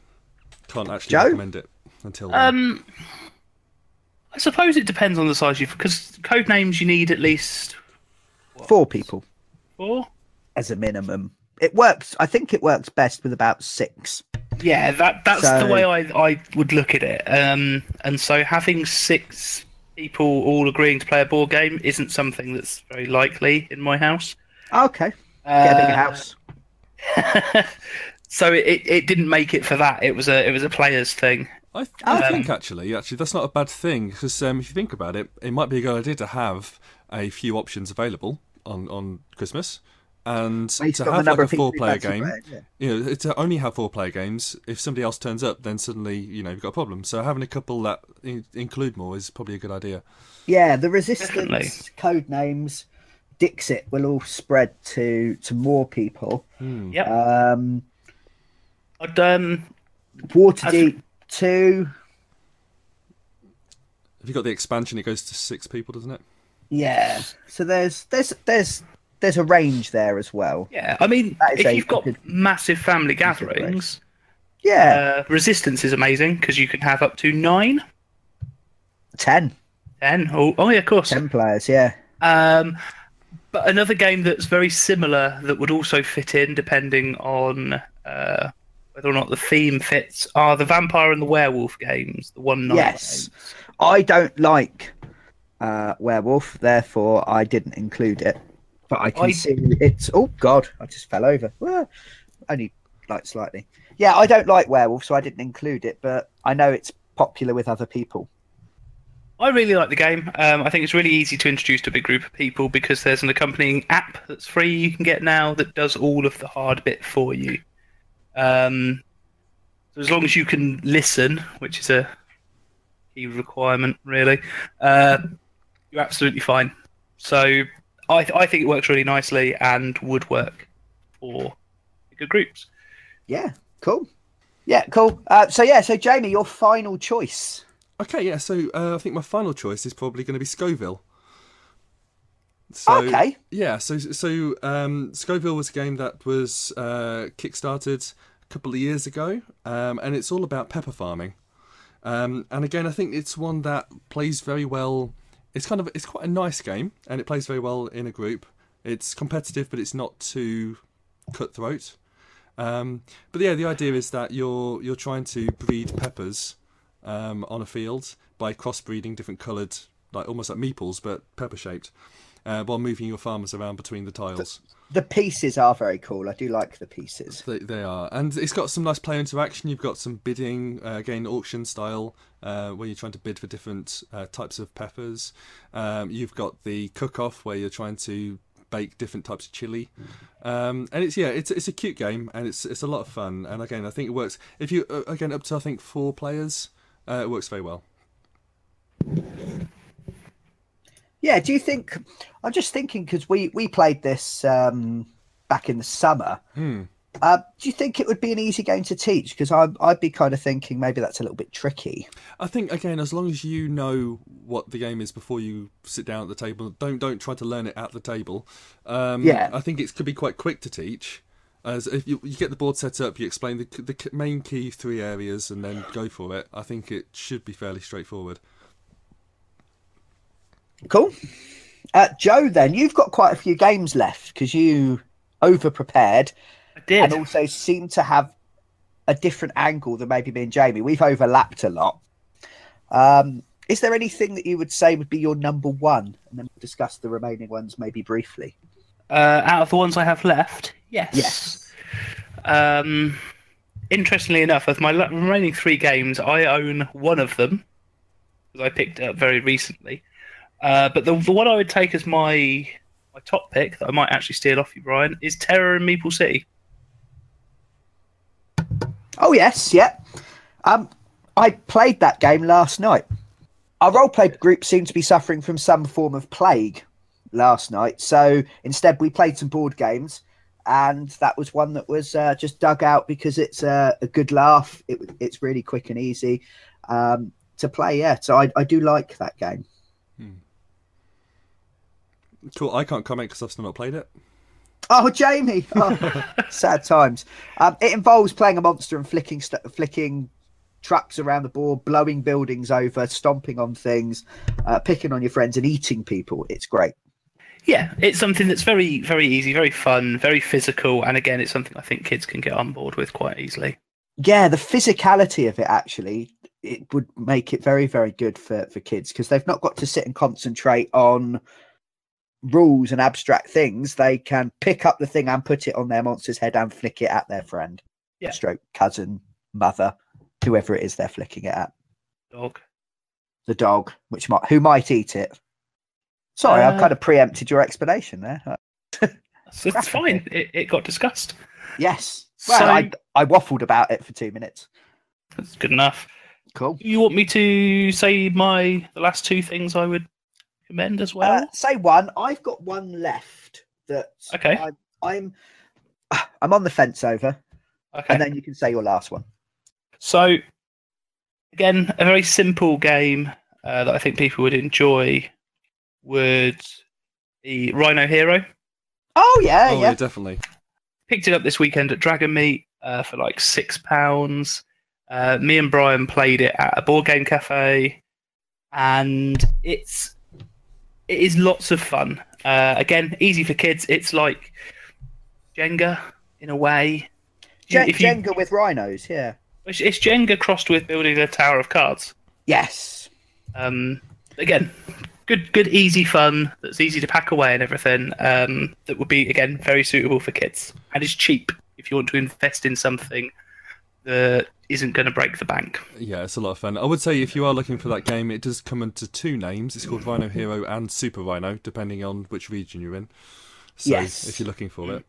[SPEAKER 3] can't actually
[SPEAKER 1] Joe?
[SPEAKER 3] recommend it until. then.
[SPEAKER 2] Um, I suppose it depends on the size you because Codenames you need at least
[SPEAKER 1] Four people
[SPEAKER 2] four.
[SPEAKER 1] as a minimum. It works. I think it works best with about six.
[SPEAKER 2] Yeah, that that's
[SPEAKER 1] So-
[SPEAKER 2] the way I I would look at it. Um, and so having six people all agreeing to play a board game isn't something that's very likely in my house.
[SPEAKER 1] Okay. Get a bigger
[SPEAKER 2] Uh,
[SPEAKER 1] house.
[SPEAKER 2] So it, it, it didn't make it for that. It was a it was a players thing.
[SPEAKER 3] I, I
[SPEAKER 2] Um,
[SPEAKER 3] think actually, actually, that's not a bad thing because um, if you think about it, it might be a good idea to have a few options available on on Christmas, and
[SPEAKER 1] Based
[SPEAKER 3] to have like a four player game.
[SPEAKER 1] playing, yeah.
[SPEAKER 3] You know, to only have four player games. If somebody else turns up, then suddenly you know you've got a problem. So having a couple that in- include more is probably a good idea.
[SPEAKER 1] Yeah, the resistance
[SPEAKER 2] Definitely.
[SPEAKER 1] Codenames, Dixit will all spread to to more people.
[SPEAKER 2] Yeah.
[SPEAKER 1] Um,
[SPEAKER 2] I'd, um,
[SPEAKER 1] Waterdeep two,
[SPEAKER 3] If you got the expansion, it goes to six people, doesn't it?
[SPEAKER 1] yeah. So there's there's there's there's a range there as well.
[SPEAKER 2] yeah, I mean, if
[SPEAKER 1] a
[SPEAKER 2] you've got massive family gatherings,
[SPEAKER 1] Yeah,
[SPEAKER 2] uh, resistance is amazing because you can have up to nine,
[SPEAKER 1] ten.
[SPEAKER 2] ten. Oh, oh yeah, of course.
[SPEAKER 1] Ten players. Yeah.
[SPEAKER 2] Um, but another game that's very similar that would also fit in, depending on uh, whether or not the theme fits, are the vampire and the werewolf games. The one night.
[SPEAKER 1] Yes.
[SPEAKER 2] games.
[SPEAKER 1] I don't like uh, werewolf, therefore I didn't include it. But I can
[SPEAKER 2] I-
[SPEAKER 1] see it's. Oh God! I just fell over. Well, only like slightly. Yeah, I don't like werewolf, so I didn't include it. But I know it's popular with other people.
[SPEAKER 2] I really like the game. Um, I think it's really easy to introduce to a big group of people because there's an accompanying app that's free you can get now that does all of the hard bit for you. Um, so as long as you can listen, which is a key requirement, really, uh, you're absolutely fine. So I, I think it works really nicely and would work for bigger groups.
[SPEAKER 1] Yeah, cool. Yeah, cool. Uh, so yeah, so Jamie, your final choice.
[SPEAKER 3] Okay, yeah. So uh, I think my final choice is probably going to be Scoville. So,
[SPEAKER 1] Okay.
[SPEAKER 3] Yeah. So so um, Scoville was a game that was uh, kickstarted a couple of years ago, um, and it's all about pepper farming. Um, and again, I think it's one that plays very well. It's kind of it's quite a nice game, and it plays very well in a group. It's competitive, but it's not too cutthroat. Um, but yeah, the idea is that you're you're trying to breed peppers um, on a field by crossbreeding different coloured, like almost like meeples, but pepper shaped, uh, while moving your farmers around between the tiles.
[SPEAKER 1] The pieces are very cool. I do like the pieces.
[SPEAKER 3] They, they are, and it's got some nice player interaction. You've got some bidding, uh, again auction style, uh, where you're trying to bid for different uh, types of peppers. Um, you've got the cook-off where you're trying to bake different types of chili, um, and it's yeah, it's it's a cute game and it's it's a lot of fun. And again, I think it works if you uh, again up to I think four players, uh, it works very well.
[SPEAKER 1] Yeah, do you think? I'm just thinking because we we played this um, back in the summer. Uh, do you think it would be an easy game to teach? Because I'd I'd be kind of thinking maybe that's a little bit tricky.
[SPEAKER 3] I think again, as long as you know what the game is before you sit down at the table, don't don't try to learn it at the table. Um,
[SPEAKER 1] Yeah.
[SPEAKER 3] I think it could be quite quick to teach. As if you, you get the board set up, you explain the the main key three areas, and then go for it. I think it should be fairly straightforward.
[SPEAKER 1] Cool. Uh, Joe, then you've got quite a few games left because you over prepared
[SPEAKER 2] I did.
[SPEAKER 1] and also seem to have a different angle than maybe me and Jamie. We've overlapped a lot. Um, is there anything that you would say would be your number one? And then we'll discuss the remaining ones maybe briefly.
[SPEAKER 2] Uh, out of the ones I have left, yes.
[SPEAKER 1] Yes.
[SPEAKER 2] Um, interestingly enough, of my remaining three games, I own one of them because I picked up very recently. Uh, but the, the one I would take as my my top pick that I might actually steal off you, Brian, is Terror in Meeple City.
[SPEAKER 1] Oh yes, yeah. Um, I played that game last night. Our roleplay group seemed to be suffering from some form of plague, last night. So instead, we played some board games, and that was one that was uh, just dug out because it's a, a good laugh. It, it's really quick and easy um, to play. Yeah, so I, I do like that game.
[SPEAKER 3] Cool. I can't comment because I've still not played it.
[SPEAKER 1] Oh, Jamie! Oh, sad times. Um, it involves playing a monster and flicking st- flicking trucks around the board, blowing buildings over, stomping on things, uh, picking on your friends, and eating people. It's great.
[SPEAKER 2] Yeah, it's something that's very, very easy, very fun, very physical, and again, it's something I think kids can get on board with quite easily.
[SPEAKER 1] Yeah, the physicality of it actually it would make it very, very good for for kids because they've not got to sit and concentrate on rules and abstract things. They can pick up the thing and put it on their monster's head and flick it at their friend,
[SPEAKER 2] Yeah.
[SPEAKER 1] stroke cousin, mother, whoever it is they're flicking it at.
[SPEAKER 2] Dog.
[SPEAKER 1] the dog, which might who might eat it. Sorry, I've
[SPEAKER 2] Uh,
[SPEAKER 1] kind of preempted your explanation there.
[SPEAKER 2] So it's fine. It, it got discussed.
[SPEAKER 1] yes. Well,
[SPEAKER 2] So-
[SPEAKER 1] I, I waffled about it for two minutes.
[SPEAKER 2] That's good enough.
[SPEAKER 1] Cool.
[SPEAKER 2] You want me to say my the last two things I would recommend as well?
[SPEAKER 1] Uh, say one. I've got one left. That
[SPEAKER 2] Okay.
[SPEAKER 1] I'm, I'm I'm on the fence over,
[SPEAKER 2] okay.
[SPEAKER 1] and then you can say your last one.
[SPEAKER 2] So, again, a very simple game uh, that I think people would enjoy would be Rhino Hero.
[SPEAKER 1] Oh yeah,
[SPEAKER 3] oh
[SPEAKER 1] yeah.
[SPEAKER 3] yeah, definitely.
[SPEAKER 2] Picked it up this weekend at Dragon Meet uh, for like six pounds. Uh, me and Brian played it at a board game cafe, and it's it is lots of fun. Uh, again, easy for kids. It's like Jenga in a way. You-
[SPEAKER 1] Jenga with rhinos. Yeah.
[SPEAKER 2] It's, it's Jenga crossed with building a tower of cards.
[SPEAKER 1] Yes.
[SPEAKER 2] Um, again, good, good, easy fun that's easy to pack away and everything. Um, that would be again very suitable for kids and is cheap if you want to invest in something that isn't going to break the bank.
[SPEAKER 3] Yeah, it's a lot of fun. I would say if you are looking for that game, it does come into two names. It's called Rhino Hero and Super Rhino, depending on which region you're in. So
[SPEAKER 1] Yes.
[SPEAKER 3] if you're looking for it.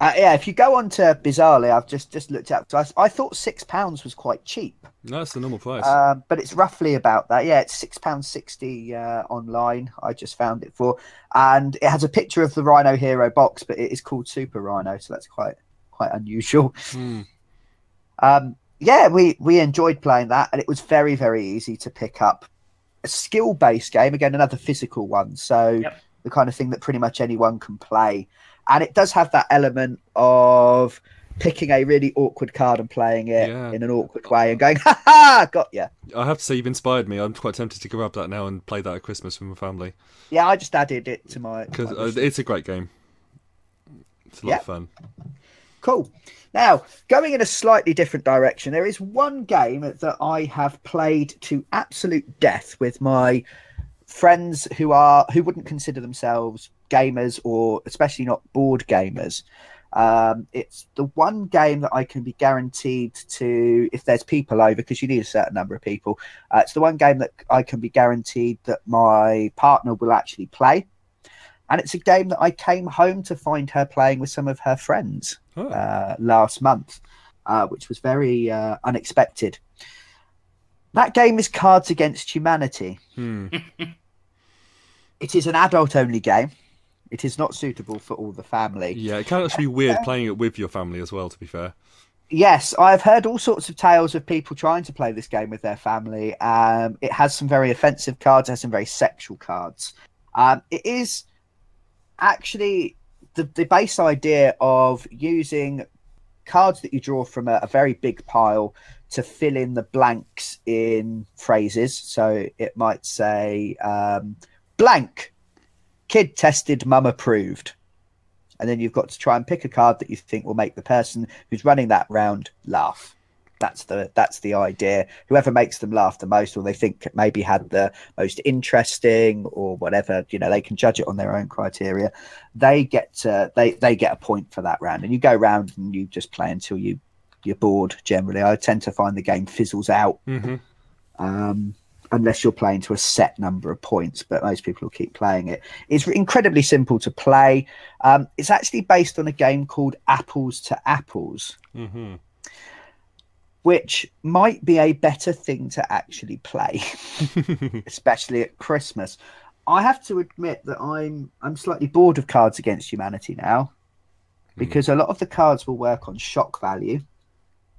[SPEAKER 1] Uh, yeah. If you go on to Bizarrely, I've just just looked up. So I, I thought six pounds was quite cheap.
[SPEAKER 3] No, it's the normal price.
[SPEAKER 1] Um, but it's roughly about that. Yeah, it's six pounds sixty uh, online. I just found it for, and it has a picture of the Rhino Hero box, but it is called Super Rhino, so that's quite quite unusual.
[SPEAKER 3] Hmm.
[SPEAKER 1] Um, yeah, we we enjoyed playing that, and it was very very easy to pick up. A skill based game again, another physical one. So
[SPEAKER 2] Yep.
[SPEAKER 1] the kind of thing that pretty much anyone can play, and it does have that element of picking a really awkward card and playing it
[SPEAKER 3] Yeah.
[SPEAKER 1] in an awkward way and going, ha ha, got you.
[SPEAKER 3] I have to say, you've inspired me. I'm quite tempted to grab that now and play that at Christmas with my family
[SPEAKER 1] Yeah, I just added it to my.
[SPEAKER 3] because uh, it's a great game. It's a lot
[SPEAKER 1] Yeah.
[SPEAKER 3] of fun.
[SPEAKER 1] Cool. Now, going in a slightly different direction, there is one game that I have played to absolute death with my friends who are who wouldn't consider themselves gamers or especially not board gamers. Um, it's the one game that I can be guaranteed to, if there's people over, because you need a certain number of people. Uh, it's the one game that I can be guaranteed that my partner will actually play, and it's a game that I came home to find her playing with some of her friends
[SPEAKER 3] Oh,
[SPEAKER 1] uh, last month, uh, which was very uh, unexpected. That game is Cards Against Humanity.
[SPEAKER 3] hmm.
[SPEAKER 1] It is an adult only game. It is not suitable for all the family.
[SPEAKER 3] Yeah, it can actually be weird playing it with your family as well. To be fair.
[SPEAKER 1] Yes, I've heard all sorts of tales of people trying to play this game with their family. Um, it has some very offensive cards, it has some very sexual cards. Um, it is actually the, the base idea of using cards that you draw from a, a very big pile to fill in the blanks in phrases. So it might say, um, blank, kid tested, mum approved and then you've got to try and pick a card that you think will make the person who's running that round laugh. That's the that's the idea. Whoever makes them laugh the most, or they think maybe had the most interesting, or whatever, you know, they can judge it on their own criteria. They get to, they they get a point for that round, and you go round and you just play until you you're bored. Generally, I tend to find the game fizzles out
[SPEAKER 3] hmm
[SPEAKER 1] um, unless you're playing to a set number of points. But most people will keep playing it. It's incredibly simple to play. Um, it's actually based on a game called Apples to Apples,
[SPEAKER 3] hmm
[SPEAKER 1] which might be a better thing to actually play, especially at Christmas. I have to admit that I'm I'm slightly bored of Cards Against Humanity now, because a lot of the cards will work on shock value,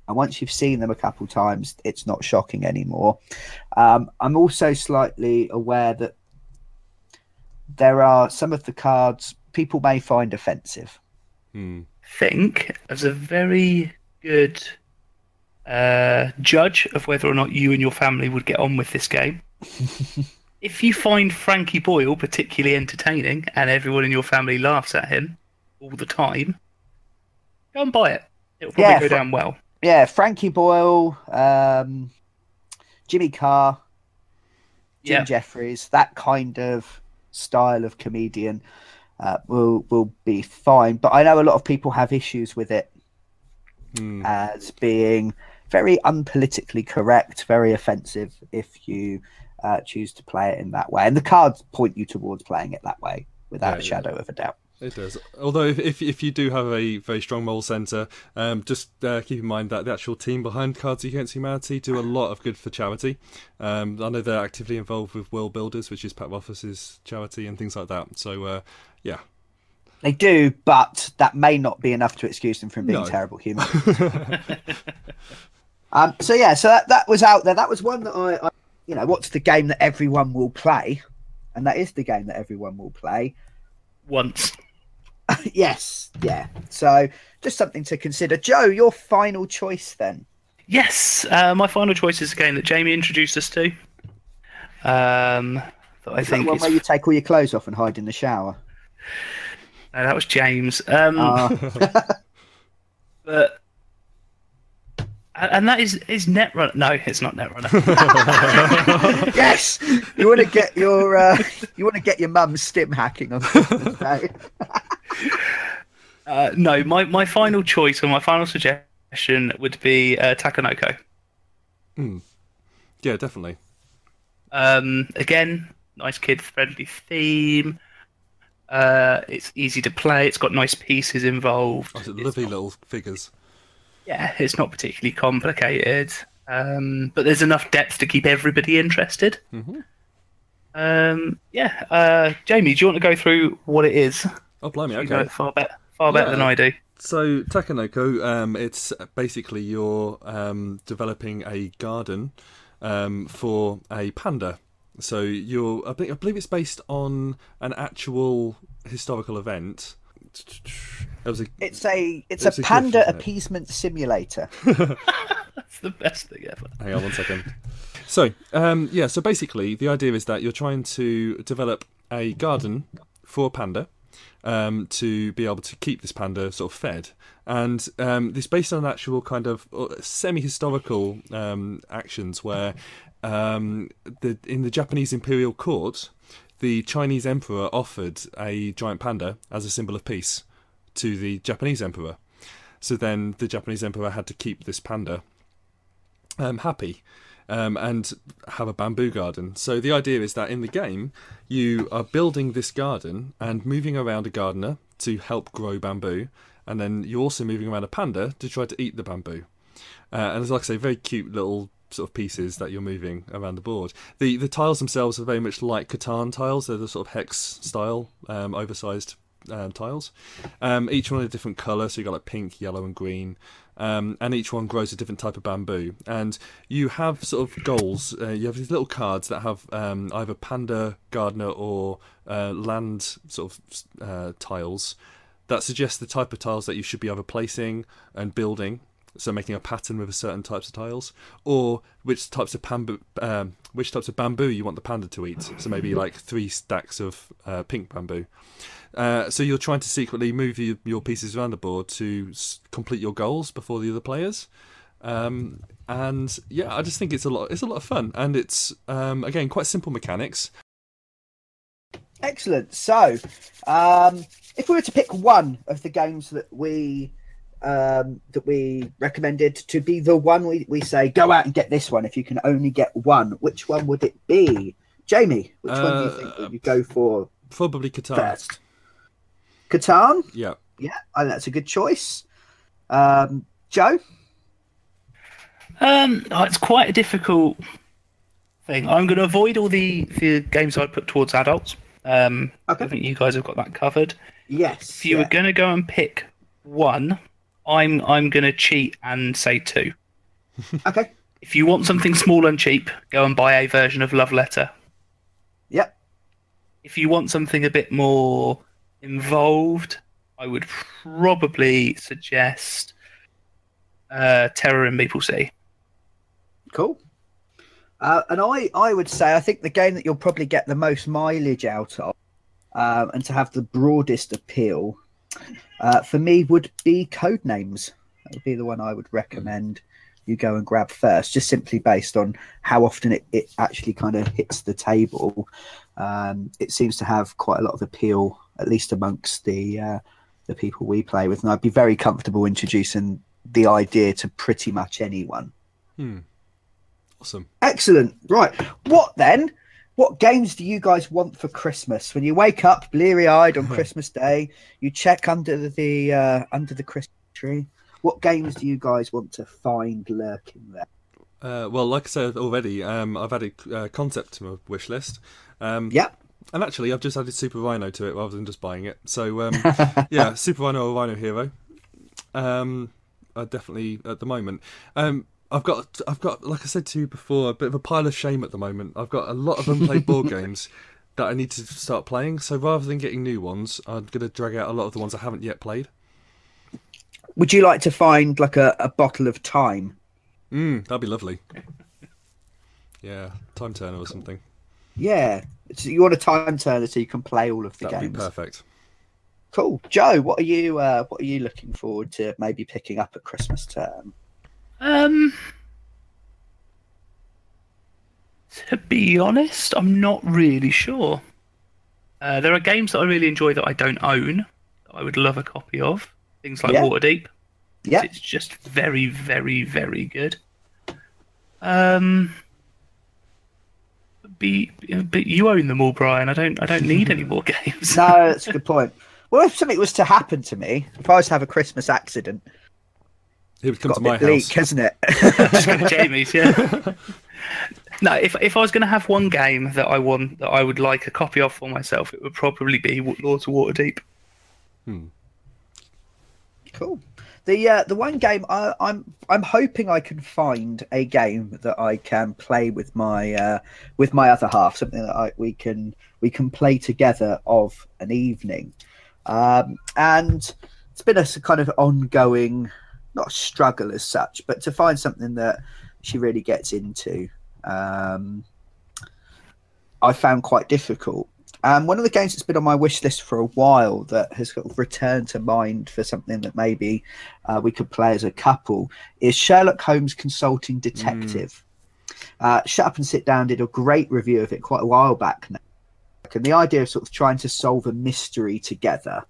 [SPEAKER 1] and once you've seen them a couple times, it's not shocking anymore. Um, I'm also slightly aware that there are some of the cards people may find offensive.
[SPEAKER 3] Hmm.
[SPEAKER 2] think as a very good uh, judge of whether or not you and your family would get on with this game. if you find Frankie Boyle particularly entertaining and everyone in your family laughs at him all the time, go and buy it. It'll probably
[SPEAKER 1] Yeah,
[SPEAKER 2] go
[SPEAKER 1] Fra-
[SPEAKER 2] down well.
[SPEAKER 1] Yeah, Frankie Boyle, um, Jimmy Carr, Jim
[SPEAKER 2] Yeah.
[SPEAKER 1] Jeffries, that kind of style of comedian uh, will will be fine. But I know a lot of people have issues with it
[SPEAKER 3] Hmm.
[SPEAKER 1] as being very unpolitically correct, very offensive if you uh, choose to play it in that way. And the cards point you towards playing it that way without
[SPEAKER 3] Yeah,
[SPEAKER 1] a
[SPEAKER 3] yeah.
[SPEAKER 1] shadow of a doubt.
[SPEAKER 3] It does. Although, if, if if you do have a very strong moral centre, um, just uh, keep in mind that the actual team behind Cards Against Humanity do a lot of good for charity. Um, I know they're actively involved with Worldbuilders, which is Pat Rothfuss's charity, and things like that. So, uh, yeah,
[SPEAKER 1] They do, but that may not be enough to excuse them from being
[SPEAKER 3] No.
[SPEAKER 1] terrible humans. um, so yeah, so that, that was out there. That was one that I, I, you know, what's the game that everyone will play, and that is the game that everyone will play.
[SPEAKER 2] Once.
[SPEAKER 1] yes, yeah. So just something to consider. Joe, your final choice then.
[SPEAKER 2] Yes, uh, my final choice is a game that Jamie introduced us to. Um, that I
[SPEAKER 1] Is that the
[SPEAKER 2] think
[SPEAKER 1] one
[SPEAKER 2] is
[SPEAKER 1] where you take all your clothes off and hide in the shower.
[SPEAKER 2] no, that was James. Um,
[SPEAKER 1] Ah.
[SPEAKER 2] but and that is is Netrunner. No, it's not Netrunner.
[SPEAKER 1] yes, you want to get your uh, you want to get your mum stim hacking on Christmas Day.
[SPEAKER 2] uh, no, my my final choice or my final suggestion would be uh, Takenoko.
[SPEAKER 3] yeah, definitely.
[SPEAKER 2] Um, again, nice kid friendly theme. Uh, it's easy to play. It's got nice pieces involved.
[SPEAKER 3] Oh, it's
[SPEAKER 2] It's
[SPEAKER 3] lovely
[SPEAKER 2] not-
[SPEAKER 3] little figures.
[SPEAKER 2] Yeah, it's not particularly complicated, um, but there's enough depth to keep everybody interested.
[SPEAKER 3] Mhm.
[SPEAKER 2] Um, yeah, uh, Jamie, do you want to go through what it is?
[SPEAKER 3] Oh, blimey!
[SPEAKER 2] You know
[SPEAKER 3] Okay.
[SPEAKER 2] far better, far better
[SPEAKER 3] Yeah.
[SPEAKER 2] than I do.
[SPEAKER 3] So Takenoko, um, it's basically you're um, developing a garden um, for a panda. So you're, I think, I believe it's based on an actual historical event. There was a,
[SPEAKER 1] It's a it's
[SPEAKER 3] It's
[SPEAKER 1] a
[SPEAKER 3] a
[SPEAKER 1] panda
[SPEAKER 3] gift,
[SPEAKER 1] appeasement simulator.
[SPEAKER 2] That's the best thing ever.
[SPEAKER 3] Hang on one second. So, um, yeah, so basically, the idea is that you're trying to develop a garden for a panda um, to be able to keep this panda sort of fed. And um, this based on actual kind of semi historical um, actions where um, the, in the Japanese imperial court, the Chinese emperor offered a giant panda as a symbol of peace to the Japanese emperor. So then the Japanese emperor had to keep this panda um, happy um, and have a bamboo garden. So the idea is that in the game, you are building this garden and moving around a gardener to help grow bamboo, and then you're also moving around a panda to try to eat the bamboo. Uh, and there's, like I say, very cute little sort of pieces that you're moving around the board. The the tiles themselves are very much like Catan tiles. They're the sort of hex style, um, oversized um, tiles. Um, each one a different colour, so you've got like pink, yellow, and green. Um, and each one grows a different type of bamboo. And you have sort of goals. Uh, you have these little cards that have um, either panda, gardener, or uh, land sort of uh, tiles that suggest the type of tiles that you should be either placing and building. So making a pattern with a certain types of tiles, or which types of bamboo, um, which types of bamboo you want the panda to eat. So maybe like three stacks of uh, pink bamboo. Uh, so you're trying to secretly move your, your pieces around the board to s- complete your goals before the other players. Um, and yeah, I just think it's a lot. It's a lot of fun, and it's um, again quite simple mechanics.
[SPEAKER 1] Excellent. So, um, if we were to pick one of the games that we um, that we recommended to be the one we, we say go out and get this one if you can only get one, which one would it be? Jamie, which one do you think
[SPEAKER 3] Uh,
[SPEAKER 1] would you go for
[SPEAKER 3] Probably Catan.
[SPEAKER 1] first? Catan?
[SPEAKER 3] Yeah.
[SPEAKER 1] Yeah, I that's a good choice. Um, Joe?
[SPEAKER 2] Um, oh, it's quite a difficult thing. I'm going to avoid all the, the games I put towards adults. Um,
[SPEAKER 1] Okay.
[SPEAKER 2] I think you guys have got that covered.
[SPEAKER 1] Yes.
[SPEAKER 2] If you
[SPEAKER 1] yeah.
[SPEAKER 2] were going to go and pick one, I'm I'm going to cheat and say two.
[SPEAKER 1] Okay.
[SPEAKER 2] If you want something small and cheap, go and buy a version of Love Letter.
[SPEAKER 1] Yep.
[SPEAKER 2] If you want something a bit more involved, I would probably suggest uh, Terror in Meeple City.
[SPEAKER 1] Cool. Uh, and I, I would say I think the game that you'll probably get the most mileage out of, um, and to have the broadest appeal, uh, for me would be Codenames. That would be the one I would recommend you go and grab first, just simply based on how often it, it actually kind of hits the table. Um, it seems to have quite a lot of appeal, at least amongst the uh, the people we play with, and I'd be very comfortable introducing the idea to pretty much anyone.
[SPEAKER 3] Hmm. Awesome.
[SPEAKER 1] Excellent. Right. What then? What games do you guys want for Christmas? When you wake up bleary eyed on Christmas Day, you check under the uh, under the Christmas tree. What games do you guys want to find lurking there?
[SPEAKER 3] Uh, well, like I said already, um, I've added uh, concept to my wish list. Um,
[SPEAKER 1] Yep.
[SPEAKER 3] And actually, I've just added Super Rhino to it rather than just buying it. So, um, yeah, Super Rhino or Rhino Hero. Um, definitely at the moment. Um, I've got, I've got, like I said to you before, a bit of a pile of shame at the moment. I've got a lot of unplayed board games that I need to start playing. So rather than getting new ones, I'm going to drag out a lot of the ones I haven't yet played.
[SPEAKER 1] Would you like to find like a, a bottle of time?
[SPEAKER 3] Mm, that'd be lovely. Yeah, Time Turner or something.
[SPEAKER 1] Yeah. So you want a time turner so you can play all of the
[SPEAKER 3] That'd
[SPEAKER 1] games.
[SPEAKER 3] be perfect.
[SPEAKER 1] Cool. Joe, what are you uh, what are you looking forward to maybe picking up at Christmas term?
[SPEAKER 2] Um, to be honest, I'm not really sure. Uh, there are games that I really enjoy that I don't own. That I would love a copy of. Things like
[SPEAKER 1] Yeah.
[SPEAKER 2] Waterdeep.
[SPEAKER 1] Yeah.
[SPEAKER 2] It's just very, very, very good. Um, be, but you own them all, Brian. I don't. I don't need any more games.
[SPEAKER 1] No, that's a good point. Well, if something was to happen to me, if I was to have a Christmas accident,
[SPEAKER 3] He would come
[SPEAKER 1] got
[SPEAKER 3] to
[SPEAKER 1] a
[SPEAKER 3] my
[SPEAKER 1] bit bleak,
[SPEAKER 3] house.
[SPEAKER 1] hasn't it?
[SPEAKER 2] Just go to Jamie's, yeah. no, if if I was going to have one game that I want that I would like a copy of for myself, it would probably be Lords of Waterdeep.
[SPEAKER 1] cool. The uh, the one game I, I'm I'm hoping I can find a game that I can play with my uh, with my other half, something that I, we can we can play together of an evening, um, and it's been a kind of ongoing, not a struggle as such, but to find something that she really gets into. Um, I found quite difficult. Um, one of the games that's been on my wish list for a while that has sort of returned to mind for something that maybe uh, we could play as a couple is Sherlock Holmes Consulting Detective. Uh, Shut Up and Sit Down did a great review of it quite a while back now. And the idea of sort of trying to solve a mystery together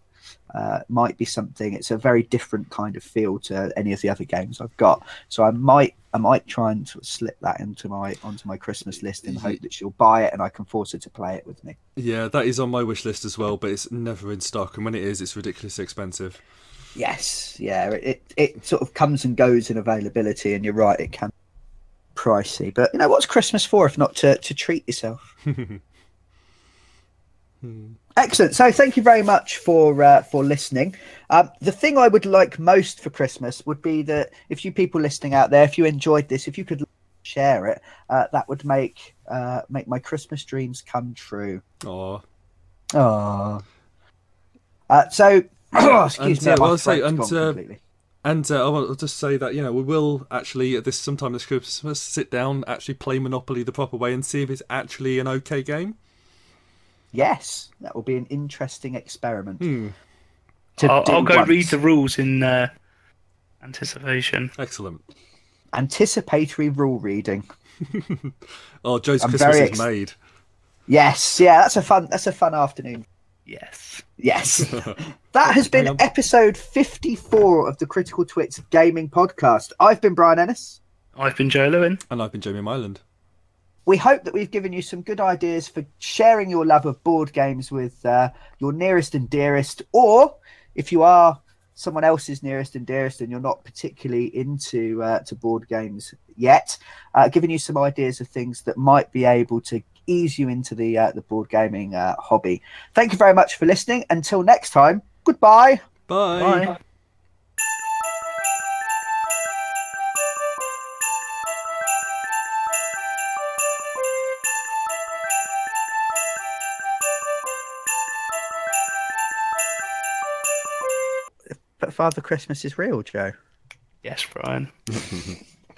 [SPEAKER 1] uh, might be something. It's a very different kind of feel to any of the other games I've got. So I might I might try and sort of slip that into my onto my Christmas list in the hope that she'll buy it and I can force her to play it with me.
[SPEAKER 3] Yeah, that is on my wish list as well, but it's never in stock, and when it is, it's ridiculously expensive.
[SPEAKER 1] Yes, yeah, it it sort of comes and goes in availability, and you're right, it can be pricey. But you know what's Christmas for if not to to treat yourself? Excellent. So thank you very much for uh, for listening. Um, the thing I would like most for Christmas would be that if you people listening out there, if you enjoyed this, if you could share it, uh, that would make uh, make my Christmas dreams come true. Oh. Uh, so, excuse
[SPEAKER 3] And,
[SPEAKER 1] me,
[SPEAKER 3] uh, well, say- and, uh,
[SPEAKER 1] completely.
[SPEAKER 3] And uh, I want to just say that you know we will actually at this sometime this Christmas sit down, actually play Monopoly the proper way, and see if it's actually an okay game.
[SPEAKER 1] Yes, that will be an interesting experiment.
[SPEAKER 3] Hmm.
[SPEAKER 1] to
[SPEAKER 2] I'll,
[SPEAKER 1] do
[SPEAKER 2] I'll go
[SPEAKER 1] once.
[SPEAKER 2] read the rules in uh, anticipation.
[SPEAKER 3] Excellent.
[SPEAKER 1] anticipatory rule reading.
[SPEAKER 3] Oh, Joe's
[SPEAKER 1] I'm
[SPEAKER 3] Christmas
[SPEAKER 1] very
[SPEAKER 3] is
[SPEAKER 1] ex-
[SPEAKER 3] made.
[SPEAKER 1] Yes, yeah, that's a fun. That's a fun afternoon.
[SPEAKER 2] Yes.
[SPEAKER 1] Yes, that has been episode fifty-four of the Critical Twits Gaming Podcast. I've been Brian Ennis.
[SPEAKER 2] I've been Joe Lewin.
[SPEAKER 3] And I've been Jamie Myland.
[SPEAKER 1] We hope that we've given you some good ideas for sharing your love of board games with uh, your nearest and dearest, or if you are someone else's nearest and dearest and you're not particularly into uh, to board games yet, uh, giving you some ideas of things that might be able to ease you into the uh, the board gaming uh, hobby. Thank you very much for listening. Until next time, goodbye.
[SPEAKER 3] Bye.
[SPEAKER 2] Bye.
[SPEAKER 1] Father Christmas is real, Joe.
[SPEAKER 2] Yes, Brian.